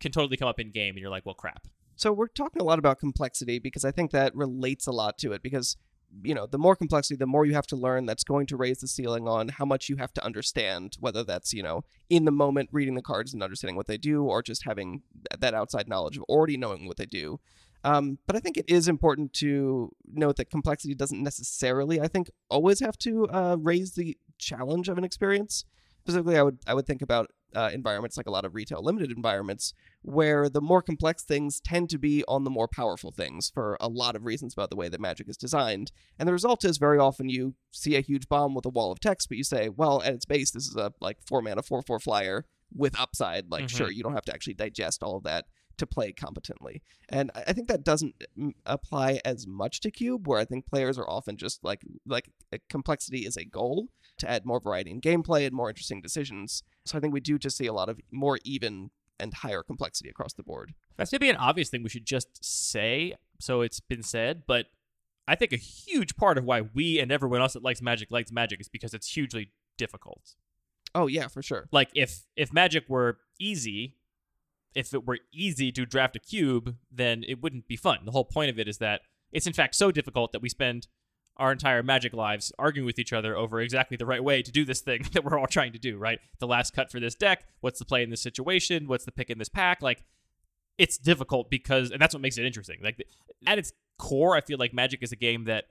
can totally come up in game, and you're like, well, crap. So we're talking a lot about complexity because I think that relates a lot to it because you know, the more complexity, the more you have to learn that's going to raise the ceiling on how much you have to understand, whether that's, you know, in the moment reading the cards and understanding what they do or just having that outside knowledge of already knowing what they do. Um, but I think it is important to note that complexity doesn't necessarily, I think, always have to uh, raise the challenge of an experience. Specifically, I would I would think about uh, environments like a lot of retail limited environments where the more complex things tend to be on the more powerful things for a lot of reasons about the way that magic is designed. And the result is very often you see a huge bomb with a wall of text, but you say, well, at its base, this is a like four mana, four four flyer with upside. Like, Mhm. sure, you don't have to actually digest all of that to play competently. And I I think that doesn't mm, apply as much to cube, where I think players are often just like like uh, complexity is a goal to add more variety in gameplay and more interesting decisions. So I think we do just see a lot of more even and higher complexity across the board. That's maybe an obvious thing we should just say, so it's been said, but I think a huge part of why we and everyone else that likes Magic likes Magic is because it's hugely difficult. Oh yeah, for sure. Like if if Magic were easy, if it were easy to draft a cube, then it wouldn't be fun. The whole point of it is that it's in fact so difficult that we spend our entire Magic lives arguing with each other over exactly the right way to do this thing that we're all trying to do, right? The last cut for this deck, what's the play in this situation, what's the pick in this pack, like it's difficult because and that's what makes it interesting. Like at its core, I feel like Magic is a game that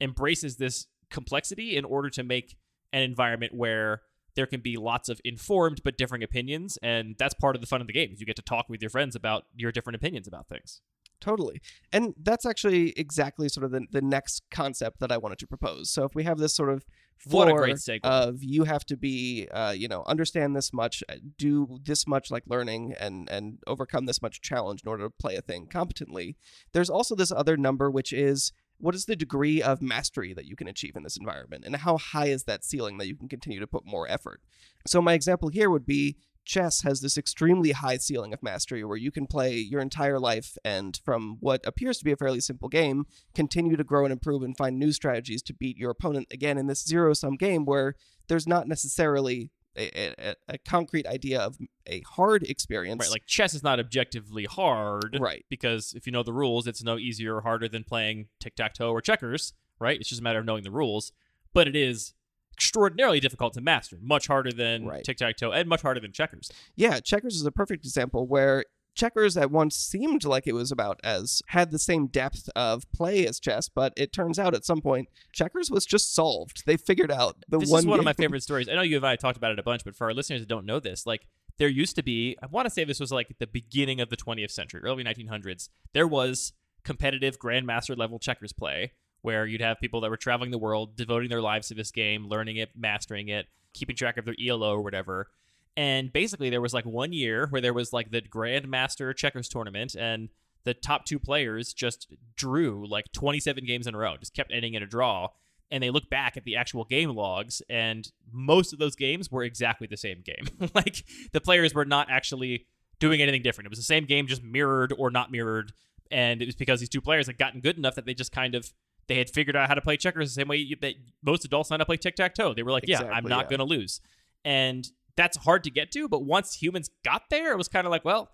embraces this complexity in order to make an environment where there can be lots of informed but differing opinions, and that's part of the fun of the game. Is you get to talk with your friends about your different opinions about things. Totally. And that's actually exactly sort of the, the next concept that I wanted to propose. So if we have this sort of What a great segue. of you have to be, uh, you know, understand this much, uh, do this much like learning and, and overcome this much challenge in order to play a thing competently. There's also this other number, which is what is the degree of mastery that you can achieve in this environment? And how high is that ceiling that you can continue to put more effort? So my example here would be chess has this extremely high ceiling of mastery where you can play your entire life and from what appears to be a fairly simple game continue to grow and improve and find new strategies to beat your opponent again in this zero sum game where there's not necessarily a, a, a concrete idea of a hard experience Right, like chess is not objectively hard, Right. Because if you know the rules, it's no easier or harder than playing tic tac toe or checkers, right? It's just a matter of knowing the rules. But it is extraordinarily difficult to master, much harder than Right. tic tac toe and much harder than checkers. Yeah, checkers is a perfect example where checkers at once seemed like it was about as had the same depth of play as chess, but it turns out at some point checkers was just solved. They figured out the this one. is one of my favorite stories. I know you and I talked about it a bunch, but for our listeners that don't know this, like there used to be, I want to say this was like the beginning of the 20th century, early 1900s. There was competitive grandmaster level checkers play where you'd have people that were traveling the world, devoting their lives to this game, learning it, mastering it, keeping track of their ELO or whatever. And basically, there was like one year where there was like the Grandmaster Checkers tournament, and the top two players just drew like 27 games in a row, just kept ending in a draw. And they look back at the actual game logs, and most of those games were exactly the same game. like the players were not actually doing anything different. It was the same game, just mirrored or not mirrored. And it was because these two players had gotten good enough that they just kind of they had figured out how to play checkers the same way that most adults know how to play tic tac toe. They were like, "Yeah, I'm not yeah. going to lose," and that's hard to get to. But once humans got there, it was kind of like, well,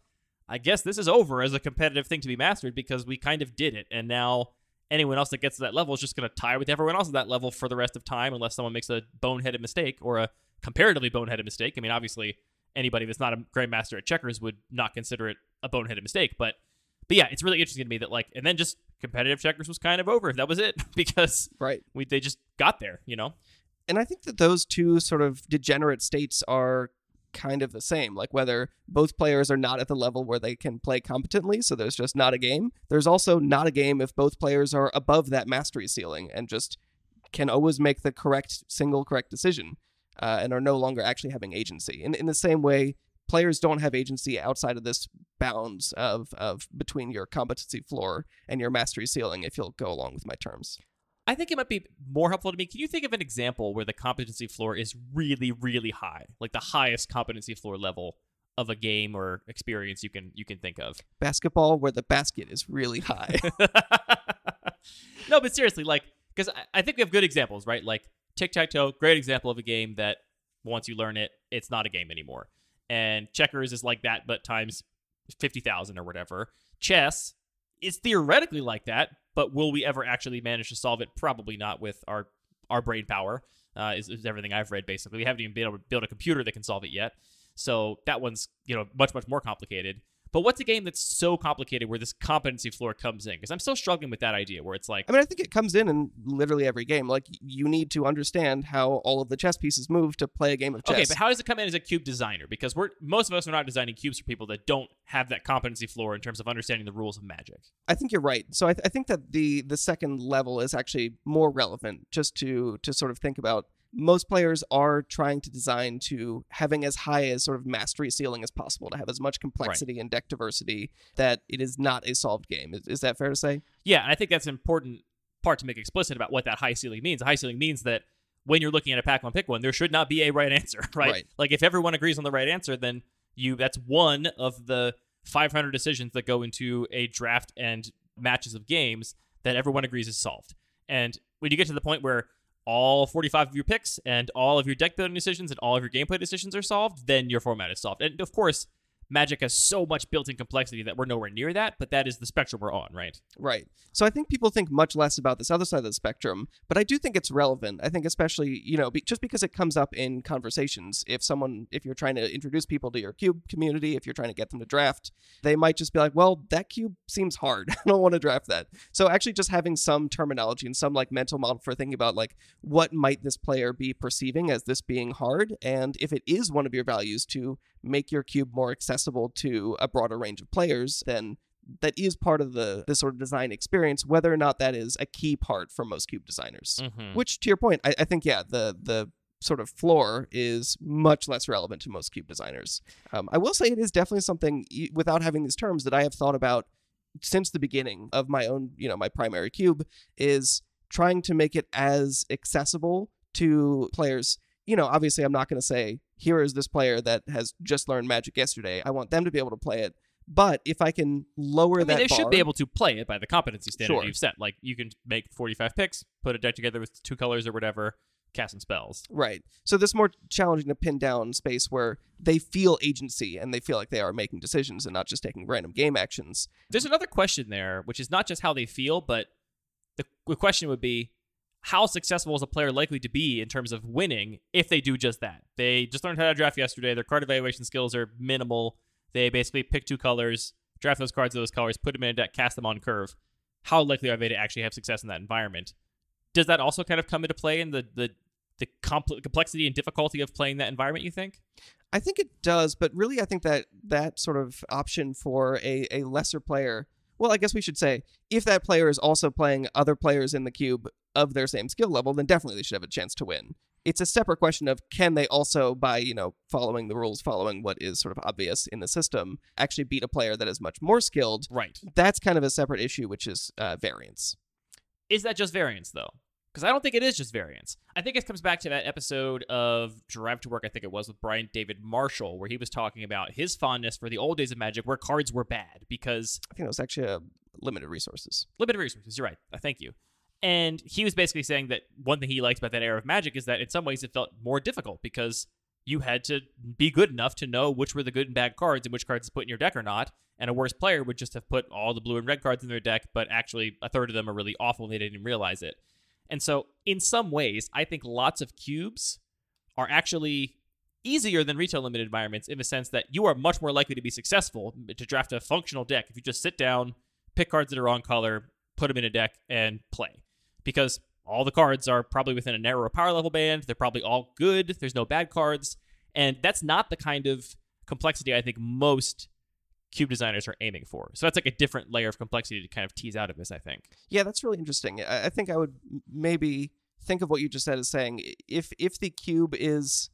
I guess this is over as a competitive thing to be mastered because we kind of did it, and now anyone else that gets to that level is just going to tie with everyone else at that level for the rest of time, unless someone makes a boneheaded mistake or a comparatively boneheaded mistake. I mean, obviously, anybody that's not a grandmaster at checkers would not consider it a boneheaded mistake, but but yeah, it's really interesting to me that like, and then just competitive checkers was kind of over. That was it because right. we they just got there, you know. And I think that those two sort of degenerate states are kind of the same. Like whether both players are not at the level where they can play competently, so there's just not a game. There's also not a game if both players are above that mastery ceiling and just can always make the correct single correct decision uh, and are no longer actually having agency. In in the same way, players don't have agency outside of this bounds of of between your competency floor and your mastery ceiling. If you'll go along with my terms. I think it might be more helpful to me. Can you think of an example where the competency floor is really, really high, like the highest competency floor level of a game or experience you can you can think of? Basketball, where the basket is really high. no, but seriously, like, because I, I think we have good examples, right? Like tic tac toe, great example of a game that once you learn it, it's not a game anymore. And checkers is like that, but times fifty thousand or whatever. Chess is theoretically like that, but will we ever actually manage to solve it? Probably not with our our brain power. Uh, is, is everything I've read basically. We haven't even been able to build a computer that can solve it yet. So that one's you know much much more complicated. But what's a game that's so complicated where this competency floor comes in? Because I'm still struggling with that idea where it's like, I mean, I think it comes in in literally every game. Like you need to understand how all of the chess pieces move to play a game of chess. okay, but how does it come in as a cube designer? Because we're most of us are not designing cubes for people that don't have that competency floor in terms of understanding the rules of magic. I think you're right. So I, th- I think that the the second level is actually more relevant, just to to sort of think about. Most players are trying to design to having as high as sort of mastery ceiling as possible to have as much complexity and deck diversity that it is not a solved game. Is, is that fair to say? Yeah, and I think that's an important part to make explicit about what that high ceiling means. A high ceiling means that when you're looking at a pack one pick one, there should not be a right answer, right? Right. Like if everyone agrees on the right answer, then you that's one of the 500 decisions that go into a draft and matches of games that everyone agrees is solved. And when you get to the point where all 45 of your picks and all of your deck building decisions and all of your gameplay decisions are solved, then your format is solved. And of course, Magic has so much built-in complexity that we're nowhere near that, but that is the spectrum we're on, right? Right. So I think people think much less about this other side of the spectrum, but I do think it's relevant. I think especially, you know, be, just because it comes up in conversations. If someone if you're trying to introduce people to your cube community, if you're trying to get them to draft, they might just be like, "Well, that cube seems hard. I don't want to draft that." So actually just having some terminology and some like mental model for thinking about like what might this player be perceiving as this being hard and if it is one of your values to make your cube more accessible to a broader range of players, then that is part of the the sort of design experience, whether or not that is a key part for most cube designers. Mm-hmm. Which, to your point, I, I think yeah, the the sort of floor is much less relevant to most cube designers. Um, I will say it is definitely something without having these terms that I have thought about since the beginning of my own, you know, my primary cube is trying to make it as accessible to players. You know, obviously, I'm not going to say here is this player that has just learned Magic yesterday. I want them to be able to play it. But if I can lower I mean, that they bar, should be able to play it by the competency standard Sure. you've set. Like you can make 45 picks, put a deck together with two colors or whatever, cast some spells. Right. So this more challenging to pin down space where they feel agency and they feel like they are making decisions and not just taking random game actions. There's another question there, which is not just how they feel, but the, the question would be how successful is a player likely to be in terms of winning if they do just that? They just learned how to draft yesterday. Their card evaluation skills are minimal. They basically pick two colors, draft those cards of those colors, put them in a deck, cast them on curve. How likely are they to actually have success in that environment? Does that also kind of come into play in the the the compl- complexity and difficulty of playing that environment? You think? I think it does, but really I think that that sort of option for a, a lesser player, well, I guess we should say if that player is also playing other players in the cube of their same skill level, then definitely they should have a chance to win. It's a separate question of can they also, by you know following the rules, following what is sort of obvious in the system, actually beat a player that is much more skilled. Right. That's kind of a separate issue, which is uh, variance. is that just variance though? Because I don't think it is just variance. I think it comes back to that episode of Drive to Work, I think it was with Brian David Marshall, where he was talking about his fondness for the old days of Magic where cards were bad because I think it was actually a limited resources. limited resources. You're right. Uh, Thank you. And he was basically saying that one thing he liked about that era of Magic is that in some ways it felt more difficult because you had to be good enough to know which were the good and bad cards and which cards to put in your deck or not. And a worse player would just have put all the blue and red cards in their deck, but actually a third of them are really awful and they didn't realize it. And so, in some ways, I think lots of cubes are actually easier than retail limited environments in the sense that you are much more likely to be successful to draft a functional deck if you just sit down, pick cards that are wrong color, put them in a deck, and play. Because all the cards are probably within a narrower power level band. They're probably all good. There's no bad cards. And that's not the kind of complexity I think most cube designers are aiming for. So that's like a different layer of complexity to kind of tease out of this, I think. Yeah, that's really interesting. I, I think I would maybe think of what you just said as saying if if the cube is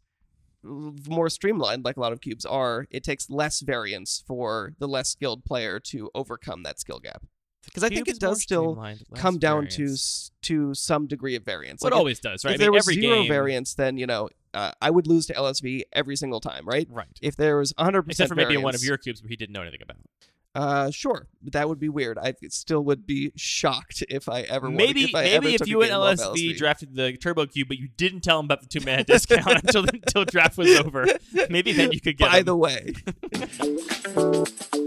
more streamlined, like a lot of cubes are, it takes less variance for the less skilled player to overcome that skill gap. Because I think it does still come down to variance. s- to some degree of variance. Like, if- always does, right? If I mean, there was zero game, variance, then you know uh, I would lose to LSV every single time, right? right? If there was 100 percent Except for maybe in one of your cubes where he didn't know anything about. Uh, sure, but that would be weird. I still would be shocked if I ever Maybe if I maybe if you and LSV LSV. drafted the Turbo Cube, but you didn't tell him about the two mana discount until until draft was over, maybe then you could get. By him. the way,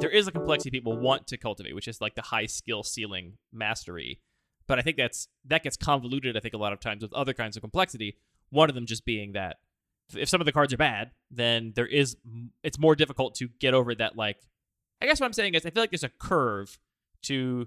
there is a complexity people want to cultivate, which is like the high skill ceiling mastery. But I think that's that gets convoluted. I think a lot of times with other kinds of complexity. One of them just being that if some of the cards are bad, then there is it's more difficult to get over that. Like, I guess what I'm saying is I feel like there's a curve to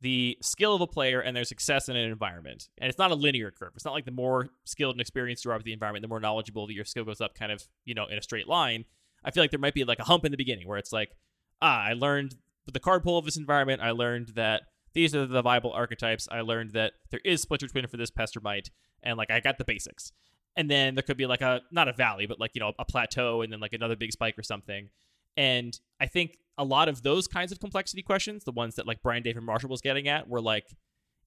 the skill of a player and their success in an environment, and it's not a linear curve. It's not like the more skilled and experienced you are with the environment, the more knowledgeable that your skill goes up, kind of you know in a straight line. I feel like there might be like a hump in the beginning where it's like ah, I learned the card pool of this environment. I learned that these are the viable archetypes. I learned that there is Splinter Twin for this Pestermite, and like I got the basics. And then there could be like a not a valley, but like you know a plateau, and then like another big spike or something. And I think a lot of those kinds of complexity questions, the ones that like Brian David Marshall was getting at, were like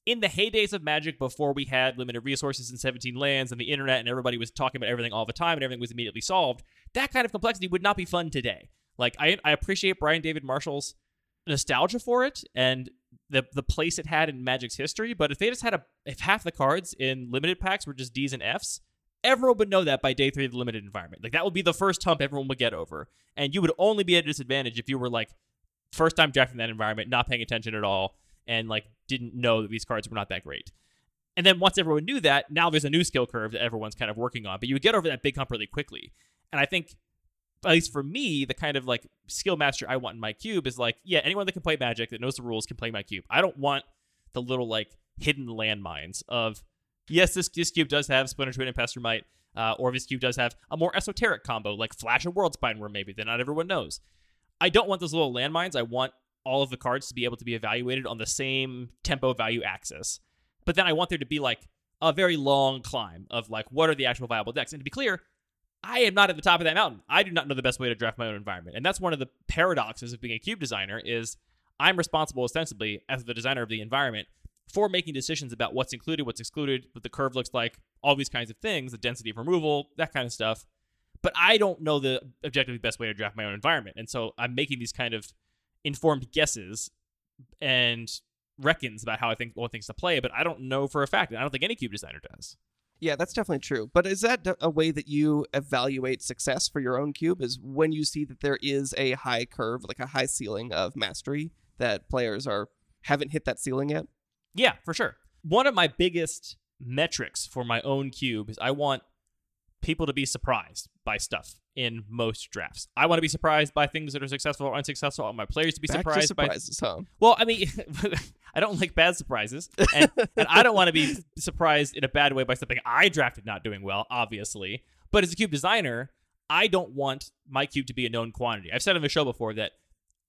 in the heydays of Magic before we had limited resources and 17 lands and the internet and everybody was talking about everything all the time and everything was immediately solved. That kind of complexity would not be fun today. Like I, I appreciate Brian David Marshall's nostalgia for it and the the place it had in Magic's history, but if they just had a if half the cards in limited packs were just D's and F's, everyone would know that by day three of the limited environment. Like that would be the first hump everyone would get over, and you would only be at a disadvantage if you were like first time drafting that environment, not paying attention at all, and like didn't know that these cards were not that great. And then once everyone knew that, now there's a new skill curve that everyone's kind of working on. But you would get over that big hump really quickly. And I think, at least for me, the kind of like skill master I want in my cube is like, yeah, anyone that can play Magic that knows the rules can play my cube. I don't want the little like hidden landmines of, yes, this this cube does have Splinter Twin and Pestermite, uh, or this cube does have a more esoteric combo like Flash and Worldspine, where maybe that not everyone knows. I don't want those little landmines. I want all of the cards to be able to be evaluated on the same tempo value axis. But then I want there to be like a very long climb of like what are the actual viable decks. And to be clear, I am not at the top of that mountain. I do not know the best way to draft my own environment. And that's one of the paradoxes of being a cube designer is I'm responsible ostensibly as the designer of the environment for making decisions about what's included, what's excluded, what the curve looks like, all these kinds of things, the density of removal, that kind of stuff. But I don't know the objectively best way to draft my own environment. And so I'm making these kind of informed guesses and reckons about how I think what things to play, but I don't know for a fact. And I don't think any cube designer does. Yeah, that's definitely true. But is that a way that you evaluate success for your own cube? Is when you see that there is a high curve, like a high ceiling of mastery, that players are haven't hit that ceiling yet? Yeah, for sure. One of my biggest metrics for my own cube is I want people to be surprised by stuff in most drafts. I want to be surprised by things that are successful or unsuccessful. I want my players to be Back surprised to by surprises, huh? Well, I mean, I don't like bad surprises, and, and I don't want to be surprised in a bad way by something I drafted not doing well, obviously. But as a cube designer, I don't want my cube to be a known quantity. I've said on the show before that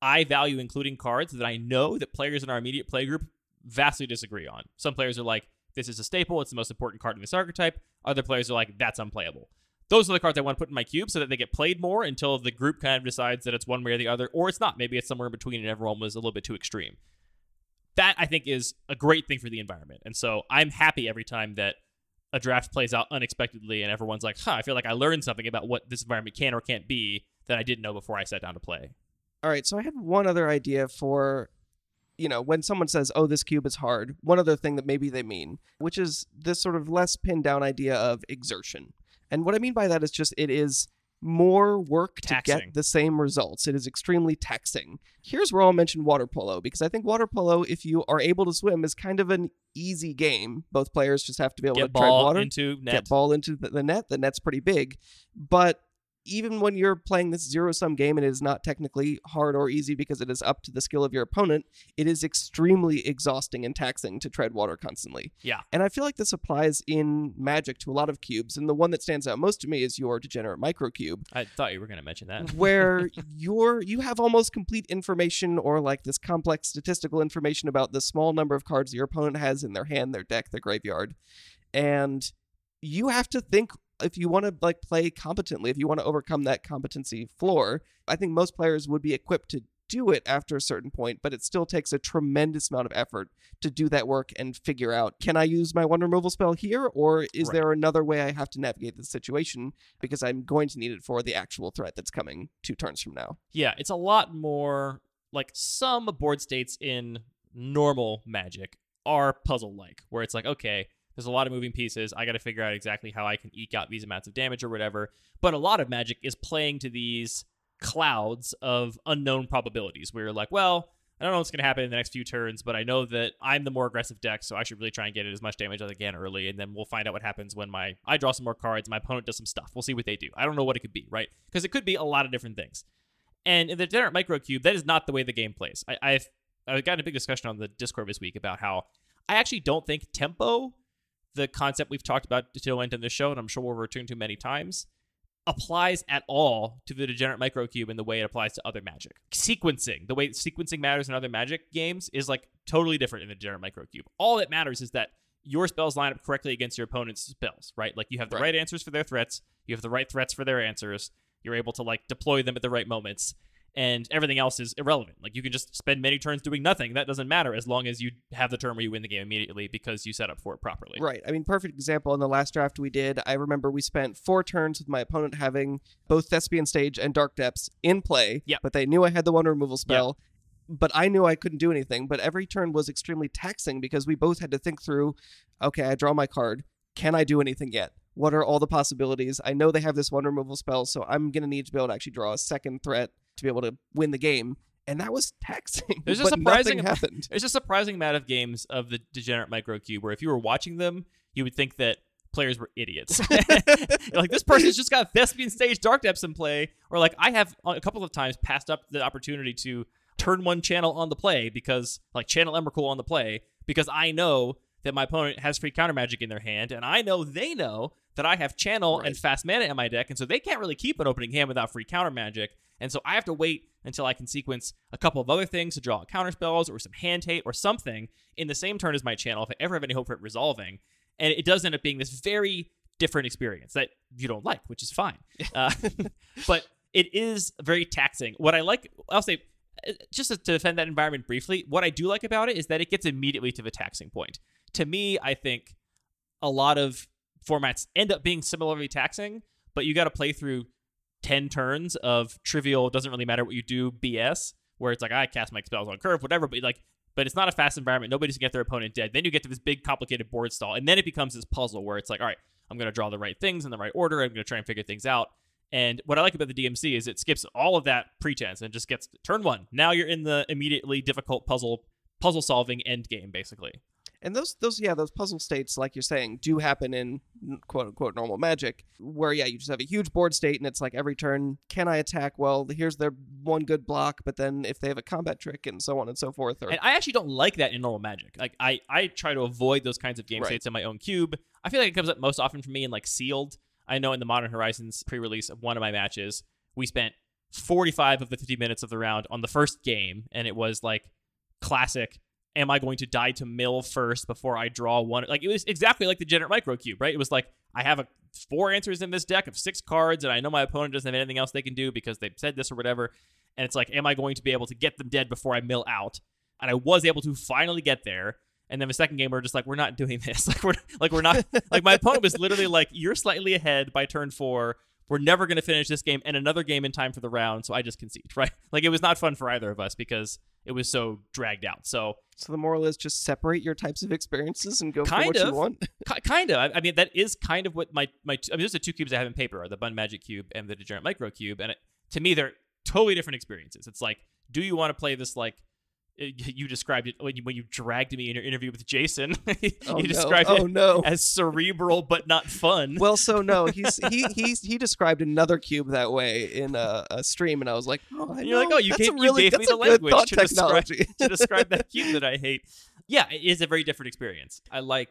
I value including cards that I know that players in our immediate play group vastly disagree on. Some players are like, "This is a staple; it's the most important card in this archetype." Other players are like, "That's unplayable." Those are the cards I want to put in my cube so that they get played more until the group kind of decides that it's one way or the other, or it's not. Maybe it's somewhere in between and everyone was a little bit too extreme. That I think is a great thing for the environment. And so I'm happy every time that a draft plays out unexpectedly and everyone's like, huh, I feel like I learned something about what this environment can or can't be that I didn't know before I sat down to play. All right, so I had one other idea for, you know, when someone says, "Oh, this cube is hard," one other thing that maybe they mean, which is this sort of less pinned down idea of exertion. And what I mean by that is just it is more work to get the same results. It is extremely taxing. Here's where I'll mention water polo because I think water polo, if you are able to swim, is kind of an easy game. Both players just have to be able Get to tread ball water, into net. get ball into the net. The net's pretty big, but even when you're playing this zero sum game and it is not technically hard or easy because it is up to the skill of your opponent, it is extremely exhausting and taxing to tread water constantly. Yeah. And I feel like this applies in Magic to a lot of cubes. And the one that stands out most to me is your degenerate microcube, I thought you were going to mention that. where you're you have almost complete information or like this complex statistical information about the small number of cards your opponent has in their hand, their deck, their graveyard. And you have to think if you want to like play competently, if you want to overcome that competency floor, I think most players would be equipped to do it after a certain point, but it still takes a tremendous amount of effort to do that work and figure out can I use my one removal spell here, or is Right. there another way I have to navigate this situation because I'm going to need it for the actual threat that's coming two turns from now. Yeah, it's a lot more like some board states in normal magic are puzzle like, where it's like, okay, there's a lot of moving pieces. I got to figure out exactly how I can eke out these amounts of damage or whatever. But a lot of magic is playing to these clouds of unknown probabilities where you're like, well, I don't know what's going to happen in the next few turns, but I know that I'm the more aggressive deck, so I should really try and get it as much damage as I can early, and then we'll find out what happens when my I draw some more cards, my opponent does some stuff. We'll see what they do. I don't know what it could be, right? Because it could be a lot of different things. And in the Degenerate Microcube, that is not the way the game plays. I, I've I've gotten a big discussion on the Discord this week about how I actually don't think tempo, the concept we've talked about to no end in this show, and I'm sure we'll return to many times, applies at all to the Degenerate Microcube in the way it applies to other magic. Sequencing, the way sequencing matters in other magic games, is like totally different in the Degenerate Microcube. All that matters is that your spells line up correctly against your opponent's spells, right? Like you have the Right. right answers for their threats, you have the right threats for their answers, you're able to like deploy them at the right moments. And everything else is irrelevant. Like you can just spend many turns doing nothing. That doesn't matter as long as you have the turn where you win the game immediately because you set up for it properly. Right. I mean, perfect example in the last draft we did. I remember we spent four turns with my opponent having both Thespian Stage and Dark Depths in play. Yep. But they knew I had the one removal spell. But I knew I couldn't do anything. But every turn was extremely taxing because we both had to think through okay, I draw my card. Can I do anything yet? What are all the possibilities? I know they have this one removal spell, so I'm gonna need to be able to actually draw a second threat to be able to win the game. And that was taxing. There's a surprising happened. There's a surprising amount of games of the Degenerate Microcube where if you were watching them, you would think that players were idiots. Like, this person's just got Thespian Stage Dark Depths in play. Or like, I have a couple of times passed up the opportunity to turn one channel on the play because, like, channel Emrakul on the play because I know that my opponent has free counter magic in their hand, and I know they know that I have channel and fast mana in my deck, and so they can't really keep an opening hand without free counter magic. And so I have to wait until I can sequence a couple of other things to draw counter spells or some hand hate or something in the same turn as my channel if I ever have any hope for it resolving. And it does end up being this very different experience that you don't like, which is fine. Uh, but it is very taxing. What I like, I'll say, uh, just to defend that environment briefly, what I do like about it is that it gets immediately to the taxing point. To me, I think a lot of formats end up being similarly taxing, but you got to play through 10 turns of trivial, doesn't really matter what you do BS, where it's like, I cast my spells on curve, whatever, but like, but it's not a fast environment. Nobody's gonna get their opponent dead. Then you get to this big, complicated board stall, and then it becomes this puzzle where it's like, all right, I'm gonna draw the right things in the right order. I'm gonna try and figure things out. And what I like about the DMC is it skips all of that pretense and just gets turn one. Now you're in the immediately difficult puzzle puzzle solving end game, basically. And those those yeah those puzzle states like you're saying do happen in quote unquote normal magic where yeah you just have a huge board state and it's like every turn can I attack well here's their one good block but then if they have a combat trick and so on and so forth or And I actually don't like that in normal magic. Like I, I try to avoid those kinds of game Right. states in my own cube. I feel like it comes up most often for me in like sealed. I know in the Modern Horizons pre-release of one of my matches, we spent 45 of the 50 minutes of the round on the first game, and it was like classic. Am I going to die to mill first before I draw one? Like it was exactly like the Degenerate Microcube, right? It was like I have a four answers in this deck of six cards, and I know my opponent doesn't have anything else they can do because they've said this or whatever. And it's like, am I going to be able to get them dead before I mill out? and I was able to finally get there. And then the second game, we're just like, we're not doing this. Like we're like we're not like my opponent was literally like, you're slightly ahead by turn four. We're never gonna finish this game and another game in time for the round. So I just concede, right? Like it was not fun for either of us because it was so dragged out. So so the moral is just separate your types of experiences and go for Kind what of. you want ki- kind of. I, I mean, that is kind of what my my. I mean, those are two cubes I have in paper: are the Bun Magic Cube and the Degenerate Micro Cube. And it, to me, they're totally different experiences. It's like, do you want to play this like? You described it when you, when you dragged me in your interview with Jason. oh you no described oh it no as cerebral but not fun. well so no he's he he's he described another cube that way in a, a stream and I was like oh I you're like, oh, you gave, really you gave me the language to describe, to describe that cube that I hate. Yeah, it is a very different experience. I like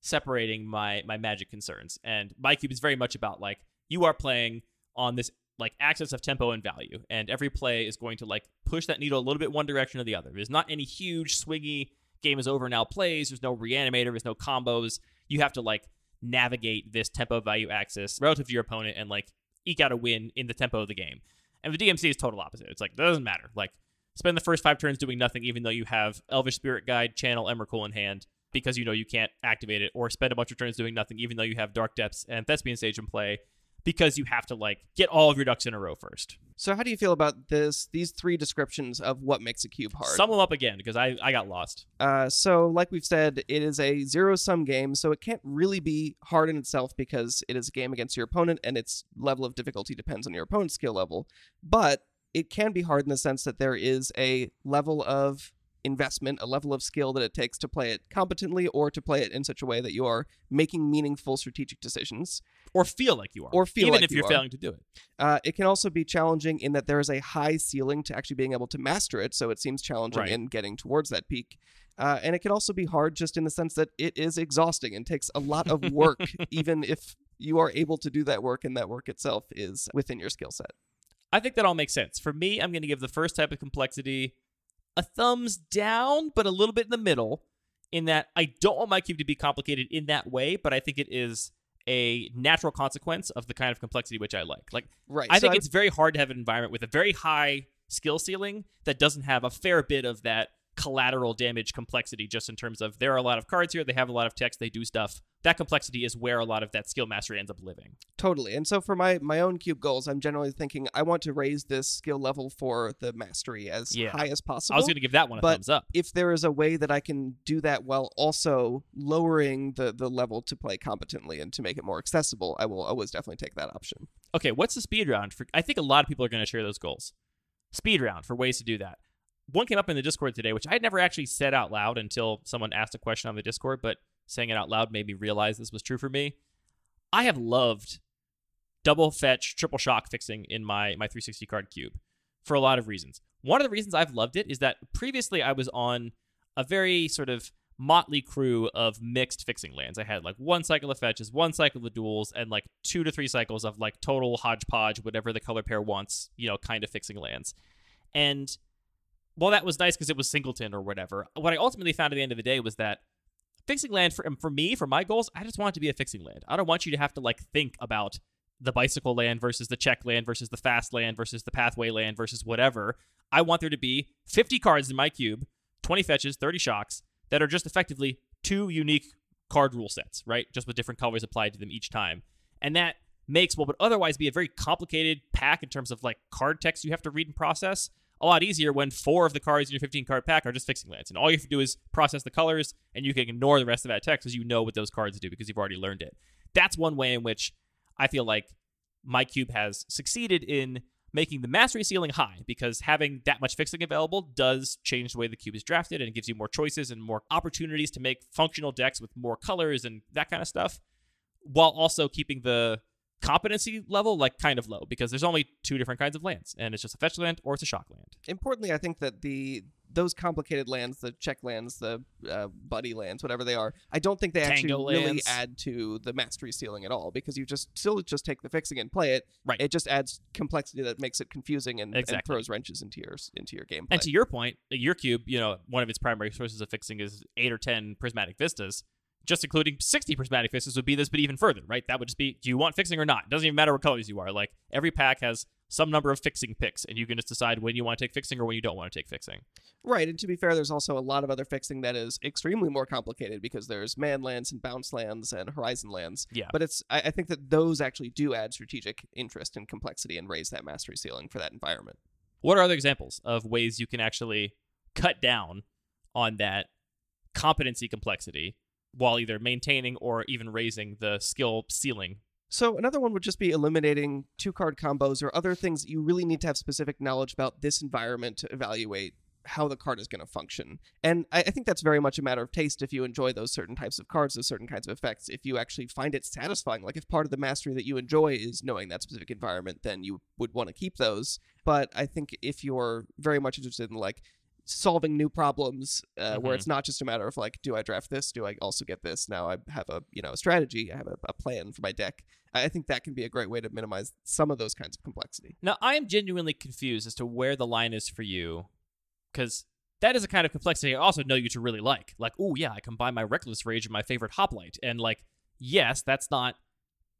separating my my magic concerns, and my cube is very much about like you are playing on this like axis of tempo and value, and every play is going to like push that needle a little bit one direction or the other. There's not any huge swingy game is over now plays. There's no reanimator. There's no combos. You have to like navigate this tempo value axis relative to your opponent and like eke out a win in the tempo of the game. And the DMC is total opposite. It's like that doesn't matter. Like spend the first five turns doing nothing, even though you have Elvish Spirit Guide, Channel, Emrakul in hand, because you know you can't activate it, or spend a bunch of turns doing nothing, even though you have Dark Depths and Thespian Stage in play, because you have to like get all of your ducks in a row first. so how do you feel about this these three descriptions of what makes a cube hard Sum them up again because I I got lost. Uh, so, like we've said, it is a zero sum game, so it can't really be hard in itself because it is a game against your opponent and its level of difficulty depends on your opponent's skill level. But it can be hard in the sense that there is a level of investment, a level of skill that it takes to play it competently or to play it in such a way that you are making meaningful strategic decisions. Or feel like you are. Or feel even like if you you're are. failing to do it. Uh, it can also be challenging in that there is a high ceiling to actually being able to master it, so it seems challenging Right. in getting towards that peak. Uh, and it can also be hard just in the sense that it is exhausting and takes a lot of work, even if you are able to do that work and that work itself is within your skill set. I think that all makes sense. For me, I'm going to give the first type of complexity a thumbs down, but a little bit in the middle, in that I don't want my cube to be complicated in that way, but I think it is a natural consequence of the kind of complexity which I like. Like, Right. I so think I'm- it's very hard to have an environment with a very high skill ceiling that doesn't have a fair bit of that collateral damage complexity just in terms of there are a lot of cards here, they have a lot of text, they do stuff. That complexity is where a lot of that skill mastery ends up living. Totally. And so for my my own cube goals, I'm generally thinking I want to raise this skill level for the mastery as Yeah. high as possible. I was going to give that one a but thumbs up. if there is a way that I can do that while also lowering the the level to play competently and to make it more accessible, I will always definitely take that option. Okay, what's the speed round for? I think a lot of people are going to share those goals. Speed round for ways to do that. One came up in the Discord today, which I had never actually said out loud until someone asked a question on the Discord, but saying it out loud made me realize this was true for me. I have loved double fetch, triple shock fixing in my my 360 card cube for a lot of reasons. One of the reasons I've loved it is that previously I was on a very sort of motley crew of mixed fixing lands. I had like one cycle of fetches, one cycle of duels, and like two to three cycles of like total hodgepodge, whatever the color pair wants, you know, kind of fixing lands. And while that was nice because it was singleton or whatever, what I ultimately found at the end of the day was that fixing land for for me, for my goals, I just want it to be a fixing land. I don't want you to have to like think about the bicycle land versus the check land versus the fast land versus the pathway land versus whatever. I want there to be 50 cards in my cube, 20 fetches, 30 shocks that are just effectively two unique card rule sets, right? Just with different colors applied to them each time. And that makes what would otherwise be a very complicated pack in terms of like card text you have to read and process a lot easier when four of the cards in your 15 card pack are just fixing lands. And all you have to do is process the colors and you can ignore the rest of that text because you know what those cards do because you've already learned it. That's one way in which I feel like my cube has succeeded in making the mastery ceiling high because having that much fixing available does change the way the cube is drafted and gives you more choices and more opportunities to make functional decks with more colors and that kind of stuff while also keeping the competency level like kind of low because there's only two different kinds of lands and it's just a fetch land or it's a shock land. Importantly, I think that the those complicated lands, the check lands, the uh, buddy lands, whatever they are, I don't think they actually Tango really add to the mastery ceiling at all because you just still just take the fixing and play it. Right. It just adds complexity that makes it confusing and, and throws wrenches into your into your gameplay. And to your point, your cube, you know, one of its primary sources of fixing is eight or ten prismatic vistas. Just including 60 prismatic vistas would be this, but even further, right? That would just be do you want fixing or not? It doesn't even matter what colors you are. Like every pack has some number of fixing picks, and you can just decide when you want to take fixing or when you don't want to take fixing. Right, and to be fair, there's also a lot of other fixing that is extremely more complicated because there's man lands and bounce lands and horizon lands. Yeah. But it's I, I think that those actually do add strategic interest and complexity and raise that mastery ceiling for that environment. What are other examples of ways you can actually cut down on that competency complexity while either maintaining or even raising the skill ceiling? So another one would just be eliminating two card combos or other things that you really need to have specific knowledge about this environment to evaluate how the card is going to function. And I, I think that's very much a matter of taste if you enjoy those certain types of cards, those certain kinds of effects. If you actually find it satisfying, like if part of the mastery that you enjoy is knowing that specific environment, then you would want to keep those. But I think if you're very much interested in like solving new problems uh, where Mhm. it's not just a matter of like do i draft this? Do i also get this? Now i have a you know a strategy. I have a, a plan for my deck. I think that can be a great way to minimize some of those kinds of complexity. Now, I am genuinely confused as to where the line is for you, because that is a kind of complexity I also know you to really like. Like, oh yeah, I combine my Reckless Rage and my Favored Hoplite, and like, yes, that's not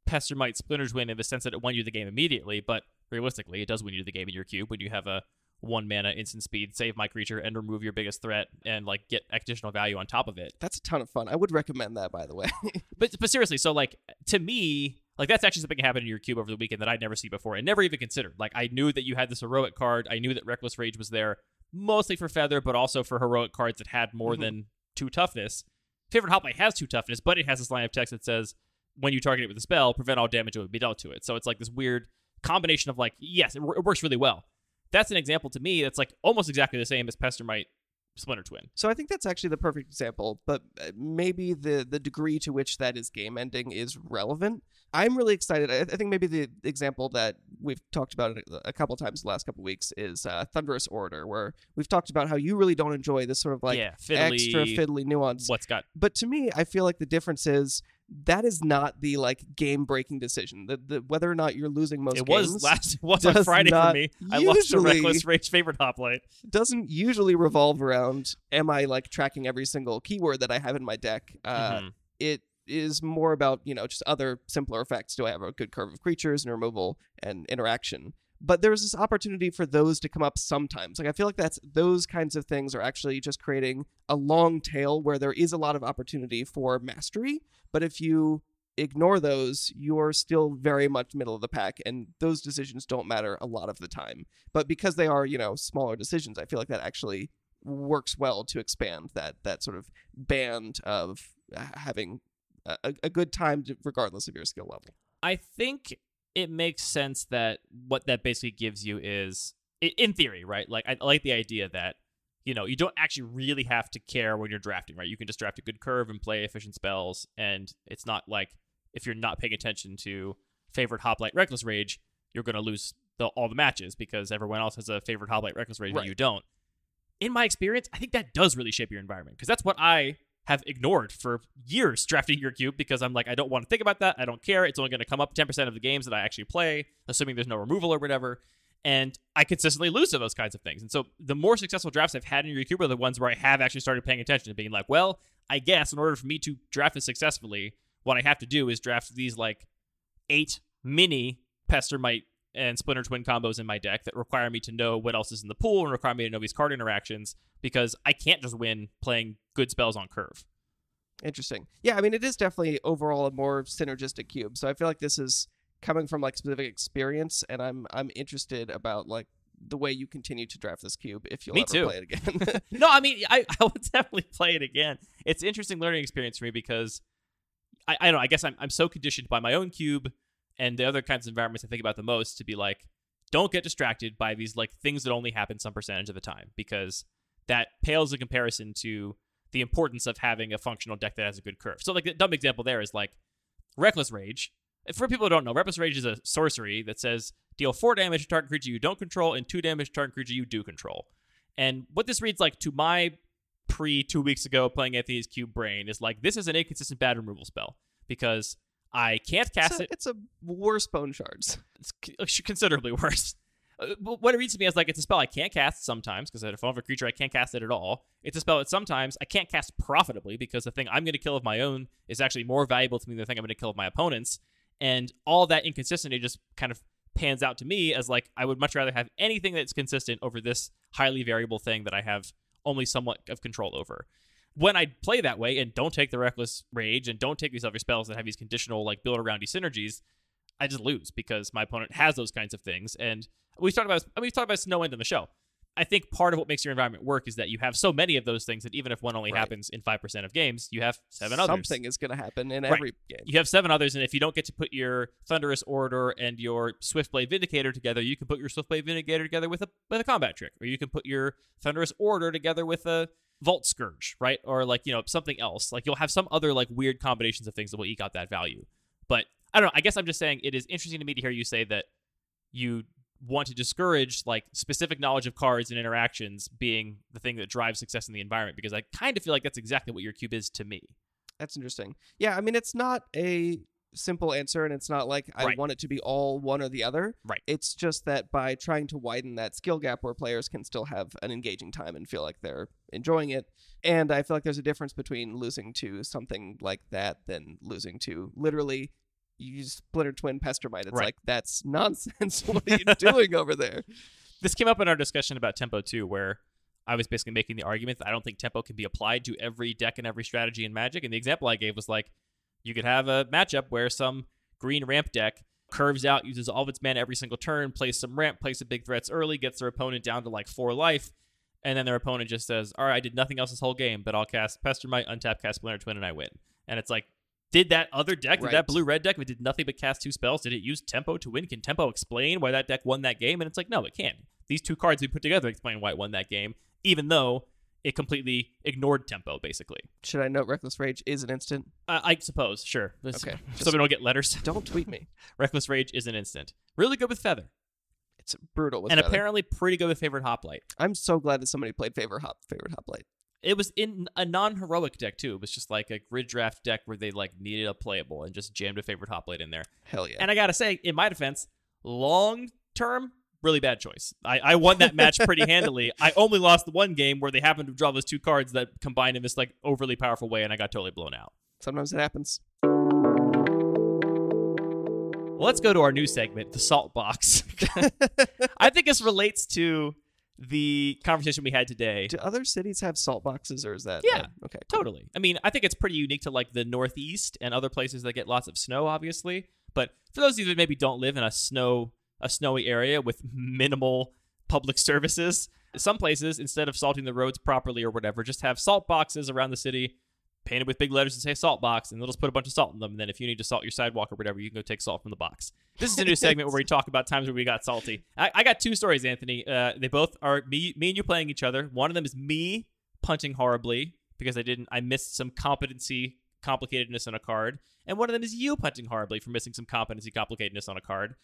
Pestermite Splinter Twin in the sense that it won you the game immediately, but realistically, it does win you the game in your cube when you have a one mana instant speed, save my creature, and remove your biggest threat, and like get additional value on top of it. that's a ton of fun i would recommend that by the way But but seriously, so like to me, like that's actually something that happened in your cube over the weekend that I'd never seen before and never even considered. Like I knew that you had this heroic card. I knew that Reckless Rage was there mostly for feather, but also for heroic cards that had more Mhm. than two toughness. Favored Hoplite has two toughness, but it has this line of text that says when you target it with a spell, prevent all damage that would be dealt to it. So it's like this weird combination of like, yes, it, it works really well. That's an example to me that's like almost exactly the same as Pestermite Splinter Twin. so i think that's actually the perfect example but uh, maybe the the degree to which that is game ending is relevant. I'm really excited. I, I think maybe the example that we've talked about a, a couple times the last couple weeks is uh, Thunderous Orator where we've talked about how you really don't enjoy this sort of like yeah, fiddly, extra fiddly nuance. What's got but to me i feel like the difference is that is not the like game breaking decision the, the whether or not you're losing most it games was last it was on Friday for me. I lost a reckless rage Favored Hoplite. doesn't usually revolve around am i like tracking every single keyword that i have in my deck uh, Mhm. it is more about you know just other simpler effects do i have a good curve of creatures and removal and interaction but there's this opportunity for those to come up sometimes. Like I feel like that's those kinds of things are actually just creating a long tail where there is a lot of opportunity for mastery, but if you ignore those, you're still very much middle of the pack, and those decisions don't matter a lot of the time. But because they are, you know, smaller decisions, I feel like that actually works well to expand that that sort of band of uh, having a, a good time to, regardless of your skill level. I think it makes sense that what that basically gives you is, in theory, right? Like I, like the idea that you know you don't actually really have to care when you're drafting, right? You can just draft a good curve and play efficient spells, and it's not like if you're not paying attention to Favored Hoplite reckless rage, you're going to lose the, all the matches because everyone else has a Favored Hoplite reckless rage Right. and you don't. In my experience, I think that does really shape your environment because that's what I have ignored for years drafting your cube because I'm like, I don't want to think about that. I don't care. It's only going to come up 10% of the games that I actually play, assuming there's no removal or whatever. And I consistently lose to those kinds of things. And so the more successful drafts I've had in your cube are the ones where I have actually started paying attention and being like, well, I guess in order for me to draft this successfully, what I have to do is draft these like eight mini pester Pestermite and Splinter Twin combos in my deck that require me to know what else is in the pool and require me to know these card interactions because I can't just win playing good spells on curve. Interesting. Yeah, I mean, it is definitely overall a more synergistic cube. So I feel like this is coming from like specific experience, and I'm I'm interested about like the way you continue to draft this cube if you'll Me ever too. play it again. no, I mean, I, I will definitely play it again. It's an interesting learning experience for me because I, I don't know. I guess I'm, I'm so conditioned by my own cube and the other kinds of environments I think about the most to be like, don't get distracted by these like things that only happen some percentage of the time because that pales in comparison to the importance of having a functional deck that has a good curve. So, like, the dumb example there is like Reckless Rage. For people who don't know, Reckless Rage is a sorcery that says deal four damage to target creature you don't control and two damage to target creature you do control. And what this reads like to my pre two weeks ago playing Anthony's Cube brain is like this is an inconsistent bad removal spell because I can't cast it's, a, it. it's a worse bone shards. It's considerably worse. Uh, but what it reads to me is like it's a spell I can't cast sometimes because if I have a creature I can't cast it at all. It's a spell that sometimes I can't cast profitably because the thing I'm going to kill of my own is actually more valuable to me than the thing I'm going to kill of my opponents. And all that inconsistency just kind of pans out to me as like I would much rather have anything that's consistent over this highly variable thing that I have only somewhat of control over. When I play that way and don't take the reckless rage and don't take these other spells that have these conditional like build around synergies, I just lose because my opponent has those kinds of things. And we talked about I mean, we talked about Snow End in the show. I think part of what makes your environment work is that you have so many of those things that even if one only Right. happens in five percent of games, you have seven others. Something is going to happen in Right. every game. You have seven others, and if you don't get to put your Thunderous Orator and your Swiftblade Vindicator together, you can put your Swiftblade Vindicator together with a with a combat trick, or you can put your Thunderous Orator together with a Vault Skirge, right? Or like you know something else. Like you'll have some other like weird combinations of things that will eke out that value. But I don't know. I guess I'm just saying it is interesting to me to hear you say that you want to discourage like specific knowledge of cards and interactions being the thing that drives success in the environment because I kind of feel like that's exactly what your cube is to me. That's interesting. Yeah, I mean, it's not a simple answer, and it's not like I Right. want it to be all one or the other. Right. It's just that by trying to widen that skill gap where players can still have an engaging time and feel like they're enjoying it. And I feel like there's a difference between losing to something like that than losing to literally you splinter twin pestermite. It's Right. like that's nonsense. what are you doing over there? this came up in our discussion about tempo too, where I was basically making the argument that I don't think tempo can be applied to every deck and every strategy in Magic. And the example I gave was like, you could have a matchup where some green ramp deck curves out, uses all of its mana every single turn, plays some ramp, plays some big threats early, gets their opponent down to like four life, and then their opponent just says, "All right, I did nothing else this whole game, but I'll cast Pestermite, untap, cast Splinter Twin, and I win." And it's like. Did that other deck, did that blue red deck, it did nothing but cast two spells, did it use tempo to win? Can tempo explain why that deck won that game? And it's like, no, it can't. These two cards we put together explain why it won that game, even though it completely ignored tempo, basically. Should I note Reckless Rage is an instant? Uh, I suppose, sure. This- Okay, So we don't get letters. Don't tweet me. Reckless Rage is an instant. Really good with Feather. It's brutal with and Feather. apparently pretty good with Favored Hoplite. I'm so glad that somebody played favorite hop favored hoplite. It was in a non-heroic deck too. It was just like a grid draft deck where they like needed a playable and just jammed a Favored Hoplite in there. Hell yeah. And I gotta say, in my defense, long term, really bad choice. I, I won that match pretty handily. I only lost the one game where they happened to draw those two cards that combined in this like overly powerful way, and I got totally blown out. Sometimes it happens. Well, let's go to our new segment, the salt box. I think this relates to the conversation we had today. Do other cities have salt boxes, or is that Yeah. uh, okay? cool. Totally. I mean, I think it's pretty unique to like the Northeast and other places that get lots of snow, obviously. But for those of you that maybe don't live in a snow a snowy area with minimal public services, some places instead of salting the roads properly or whatever, just have salt boxes around the city painted with big letters that say salt box, and they'll just put a bunch of salt in them. And then if you need to salt your sidewalk or whatever, you can go take salt from the box. This is a new segment where we talk about times where we got salty. I, I got two stories, Anthony. Uh, they both are me, me and you playing each other. One of them is me punting horribly because I didn't, I missed some competency complicatedness on a card, and one of them is you punting horribly for missing some competency complicatedness on a card.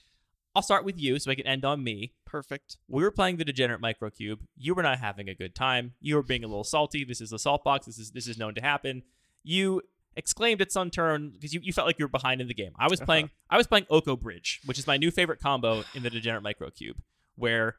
I'll start with you so I can end on me. Perfect. we were playing the degenerate microcube. You were not having a good time. You were being a little salty. This is the salt box. This is this is known to happen. You exclaimed at some turn because you, you felt like you were behind in the game. I was Uh-huh. playing i was playing oko bridge which is my new favorite combo in the degenerate microcube where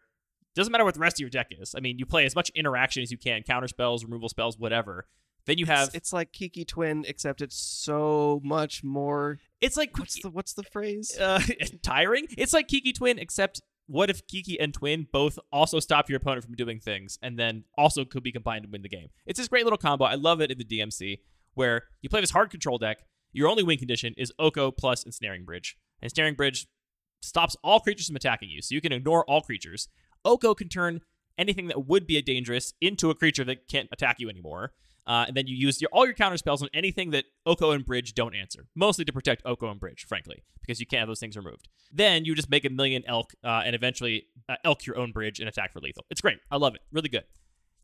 doesn't matter what the rest of your deck is. I mean you play as much interaction as you can counter spells removal spells whatever then you have It's, it's like Kiki Twin, except it's so much more. it's like What's the what's the phrase? uh, tiring. It's like Kiki Twin, except what if Kiki and Twin both also stop your opponent from doing things and then also could be combined to win the game? It's this great little combo. I love it in the DMC where you play this hard control deck. Your only win condition is Oko plus Ensnaring Bridge. And Ensnaring Bridge stops all creatures from attacking you, so you can ignore all creatures. Oko can turn anything that would be a dangerous into a creature that can't attack you anymore. Uh, and then you use your, all your counter spells on anything that Oko and Bridge don't answer, mostly to protect Oko and Bridge, frankly, because you can't have those things removed. Then you just make a million elk uh, and eventually uh, elk your own bridge and attack for lethal. It's great. I love it. Really good.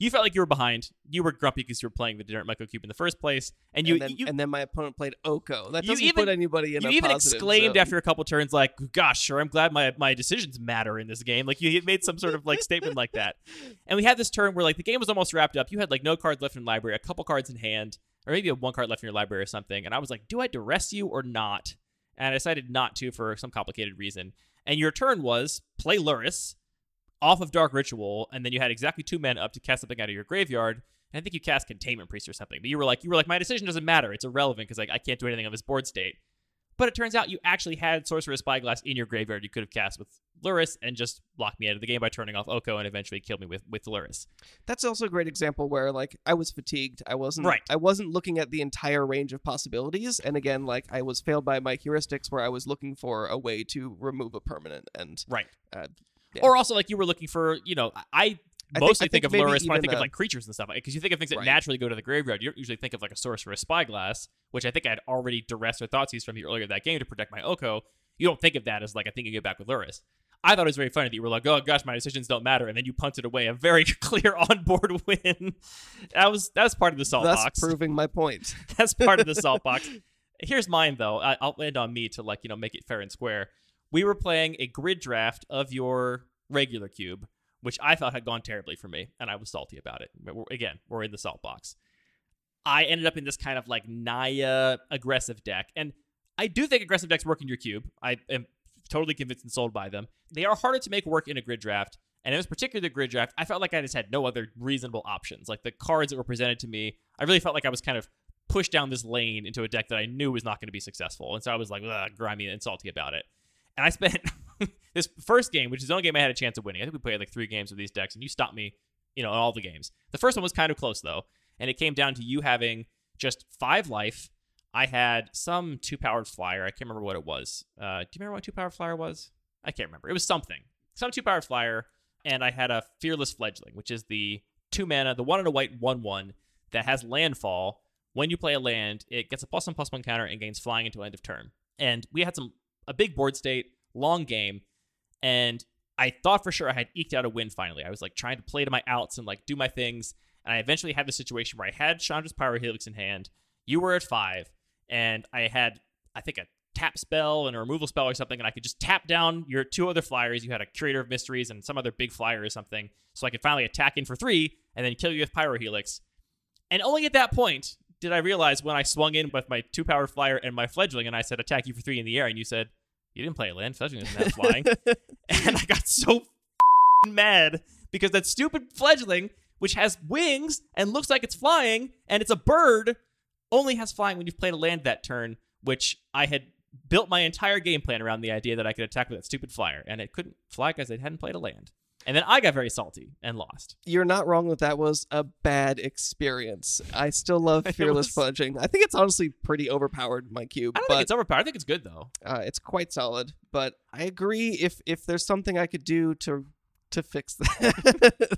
You felt like you were behind. You were grumpy because you were playing the Degenerate Microcube in the first place, and you and, then, you, and then my opponent played Oko. That doesn't even- put anybody in you a even exclaimed zone. after a couple turns, like, "Gosh, sure, I'm glad my my decisions matter in this game." Like you made some sort of like statement like that. And we had this turn where like the game was almost wrapped up. You had like no cards left in the library, a couple cards in hand, or maybe you had one card left in your library or something. And I was like, "Do I duress you or not?" And I decided not to for some complicated reason. And your turn was play Lurrus off of Dark Ritual, and then you had exactly two men up to cast something out of your graveyard. And I think you cast Containment Priest or something. But you were like, you were like, my decision doesn't matter. It's irrelevant because like I can't do anything on this board state. But it turns out you actually had Sorcerer's Spyglass in your graveyard. You could have cast with Lurrus and just blocked me out of the game by turning off Oko and eventually killed me with with Lurrus. That's also a great example where like I was fatigued. I wasn't Right. I wasn't looking at the entire range of possibilities. And again, like I was failed by my heuristics where I was looking for a way to remove a permanent and Right. uh, Yeah. Or also like you were looking for, you know, I I mostly think- I think, think of Lurrus when I think of like creatures and stuff because you think of things that Right. naturally go to the graveyard. You don't usually think of like a Sorcerer's Spyglass, which I think I had already duress or Thoughtseize from you earlier that game to protect my Oko. You don't think of that as like a thing you get back with Lurrus. I thought it was very funny that you were like, "Oh gosh, my decisions don't matter," and then you punted away a very clear on-board win. That was that was part of the salt thus box. proving my point. That's part of the salt box. Here's mine though. I, I'll end on me to like you know make it fair and square. We were playing a grid draft of your regular cube, which I thought had gone terribly for me, and I was salty about it. We're, again, we're in the salt box. I ended up in this kind of like Naya aggressive deck, and I do think aggressive decks work in your cube. I am totally convinced and sold by them. They are harder to make work in a grid draft, and in this particular grid draft, I felt like I just had no other reasonable options. Like the cards that were presented to me, I really felt like I was kind of pushed down this lane into a deck that I knew was not going to be successful, and so I was like grimy and salty about it. And I spent this first game, which is the only game I had a chance of winning. I think we played like three games of these decks, and you stopped me, you know, in all the games. The first one was kind of close though, and it came down to you having just five life. I had some two powered flyer. I can't remember what it was. Uh, do you remember what two powered flyer was? I can't remember. It was something. Some two powered flyer, and I had a fearless fledgling, which is the two mana, the one and a white one one that has landfall. When you play a land, it gets a plus one plus one counter and gains flying until end of turn. And we had some a big board state, long game, and I thought for sure I had eked out a win finally. I was like trying to play to my outs and like do my things, and I eventually had the situation where I had Chandra's Pyrohelix in hand. You were at five, and I had I think a tap spell and a removal spell or something, and I could just tap down your two other flyers. You had a Curator of Mysteries and some other big flyer or something, so I could finally attack in for three and then kill you with Pyrohelix. And only at that point did I realize when I swung in with my two power flyer and my fledgling, and I said attack you for three in the air, and you said you didn't play a land. Fledgling doesn't have flying, and I got so mad because that stupid fledgling, which has wings and looks like it's flying, and it's a bird, only has flying when you've played a land that turn, which I had built my entire game plan around the idea that I could attack with that stupid flyer, and it couldn't fly because it hadn't played a land. And then I got very salty and lost. You're not wrong that that was a bad experience. I still love Fearless was- Fudging. I think it's honestly pretty overpowered, my cube, I don't but think it's overpowered. I think it's good though. uh, it's quite solid. But I agree if if there's something I could do to to fix that.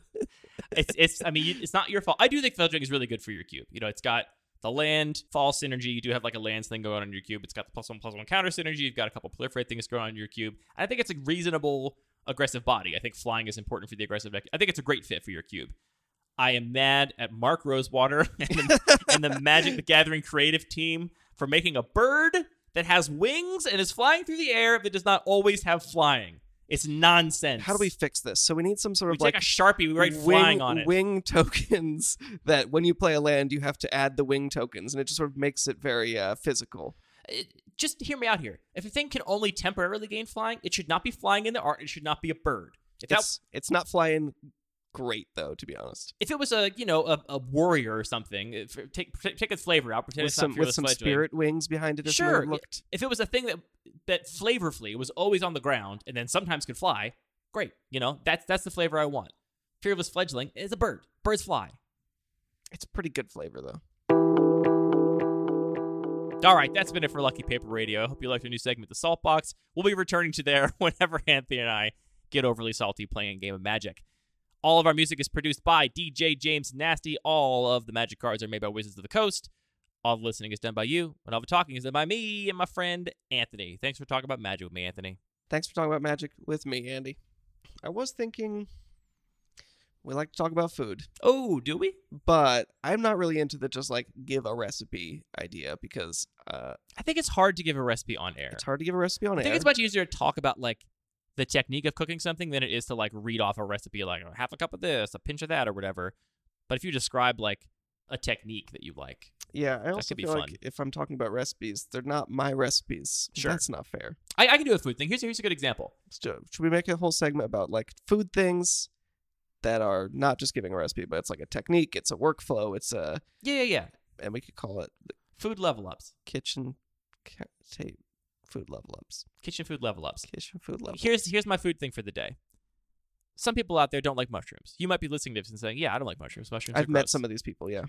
it's it's I mean it's not your fault. I do think filtering is really good for your cube. You know, it's got the land fall synergy. You do have like a lands thing going on in your cube. It's got the plus one plus one counter synergy. You've got a couple proliferate things going on in your cube. And I think it's a reasonable aggressive body. I think flying is important for the aggressive deck. I think it's a great fit for your cube. I am mad at Mark Rosewater and the, and the Magic the Gathering creative team for making a bird that has wings and is flying through the air that does not always have flying. It's nonsense. How do we fix this? So we need some sort We of like a sharpie, we write wing, flying on it. wing tokens that when you play a land, you have to add the wing tokens, and it just sort of makes it very uh, physical. It- just hear me out here. If a thing can only temporarily gain flying, it should not be flying in the art. It should not be a bird. If that, It's it's not flying great though, to be honest. if it was a you know a, a warrior or something, eh, if, take take its flavor out. Pretend With it's some with some spirit wings behind it, Sure, something looked. If it was a thing that that flavorfully was always on the ground and then sometimes could fly, great. You know that's that's the flavor I want. Fearless fledgling is a bird. Birds fly. It's pretty good flavor though. All right, that's been it for Lucky Paper Radio. I hope you liked our new segment, The Salt Box. We'll be returning to there whenever Anthony and I get overly salty playing game of Magic. All of our music is produced by DJ James Nasty. All of the Magic cards are made by Wizards of the Coast. All the listening is done by you, and all the talking is done by me and my friend Anthony. Thanks for talking about magic with me, Anthony. Thanks for talking about magic with me, Andy. I was thinking we like to talk about food, Oh, do we? but I'm not really into the just like give a recipe idea because uh, I think it's hard to give a recipe on air. it's hard to give a recipe on air. I think air. it's much easier to talk about like the technique of cooking something than it is to like read off a recipe like oh, half a cup of this, a pinch of that, or whatever. But if you describe like a technique that you like, yeah, I also could be feel fun. like if I'm talking about recipes, they're not my recipes. Sure. That's not fair. I, I can do a food thing. Here's here's a good example. Should we make a whole segment about like food things that are not just giving a recipe, but it's like a technique, it's a workflow, it's a, Yeah, yeah, yeah. and we could call it Food level ups, kitchen ca- tape food level ups, kitchen food level ups. kitchen food level. Ups. Here's here's my food thing for the day. Some people out there don't like mushrooms. You might be listening to this and saying, "Yeah, I don't like mushrooms. Mushrooms." I've are met gross." some of these people. Yeah,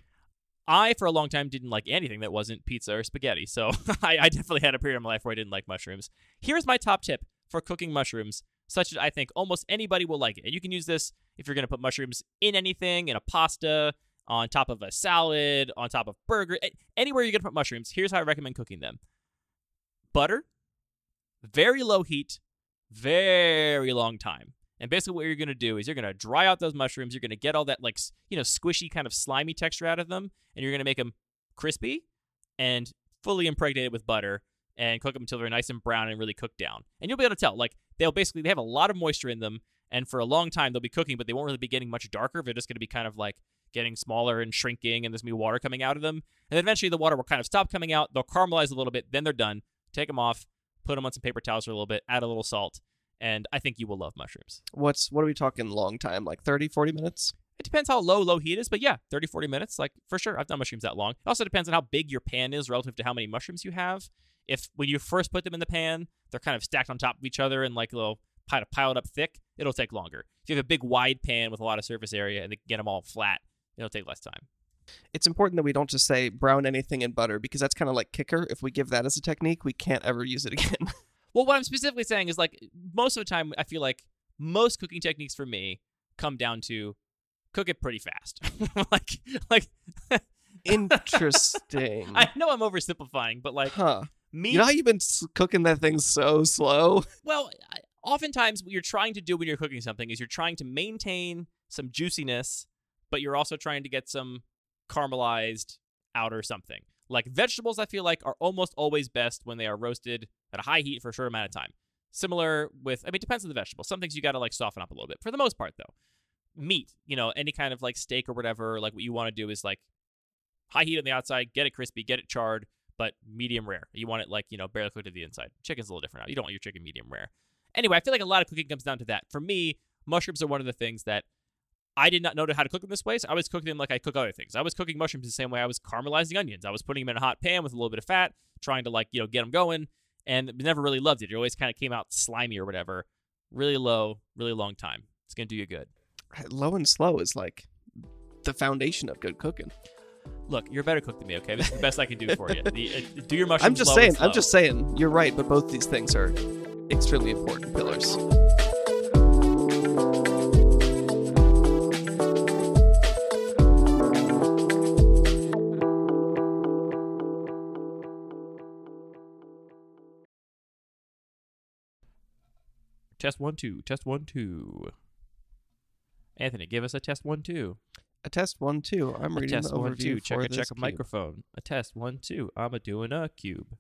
I, for a long time, didn't like anything that wasn't pizza or spaghetti. So I, I definitely had a period of my life where I didn't like mushrooms. Here's my top tip for cooking mushrooms, such that I think almost anybody will like it. And you can use this if you're going to put mushrooms in anything, in a pasta, on top of a salad, on top of burger, anywhere you're going to put mushrooms. Here's how I recommend cooking them butter, very low heat, very long time. And basically, what you're going to do is you're going to dry out those mushrooms. You're going to get all that, like, you know, squishy kind of slimy texture out of them. And you're going to make them crispy and fully impregnated with butter and cook them until they're nice and brown and really cooked down. And you'll be able to tell, like, they'll basically, they have a lot of moisture in them. And for a long time, they'll be cooking, but they won't really be getting much darker. They're just going to be kind of like getting smaller and shrinking, and there's going to be water coming out of them. And eventually, the water will kind of stop coming out. They'll caramelize a little bit. Then they're done. Take them off, put them on some paper towels for a little bit, add a little salt, and I think you will love mushrooms. what's what are we talking long time? Like 30, 40 minutes? It depends how low low heat is, but yeah, 30, 40 minutes, like for sure. I've done mushrooms that long. It also depends on how big your pan is relative to how many mushrooms you have. If when you first put them in the pan, they're kind of stacked on top of each other and like a little pile piled up thick, it'll take longer. If you have a big wide pan with a lot of surface area and they get them all flat, it'll take less time. It's important that we don't just say brown anything in butter because that's kind of like kicker. If we give that as a technique, we can't ever use it again. Well, what I'm specifically saying is like most of the time, I feel like most cooking techniques for me come down to cook it pretty fast. like, like Interesting. I know I'm oversimplifying, but like huh. Me, You know how you've been cooking that thing so slow? well, oftentimes what you're trying to do when you're cooking something is you're trying to maintain some juiciness, but you're also trying to get some caramelized outer something. Like vegetables, I feel like are almost always best when they are roasted at a high heat for a short amount of time. Similar with, I mean, it depends on the vegetable. Some things you got to like soften up a little bit. For the most part, though, meat, you know, any kind of like steak or whatever, like what you want to do is like high heat on the outside, get it crispy, get it charred, but medium rare. You want it like, you know, barely cooked to the inside. Chicken's a little different now. You don't want your chicken medium rare. Anyway, I feel like a lot of cooking comes down to that. For me, mushrooms are one of the things that I did not know how to cook them this way. So I was cooking them like I cook other things. I was cooking mushrooms the same way I was caramelizing onions. I was putting them in a hot pan with a little bit of fat, trying to like, you know, get them going. and never really loved it. It always kind of came out slimy or whatever. Really low, really long time. It's gonna do you good. Low and slow is like the foundation of good cooking. Look, you're a better cook than me. Okay, this is the best I can do for you. The, uh, do your mushrooms. I'm just saying. I'm just saying. You're right, but both these things are extremely important pillars. test one two. Test one two. Anthony, give us a test one two. A test one, two. I'm A reading test the one overview two. for Check a check a cube. microphone. A test one two. I'm a doing a cube.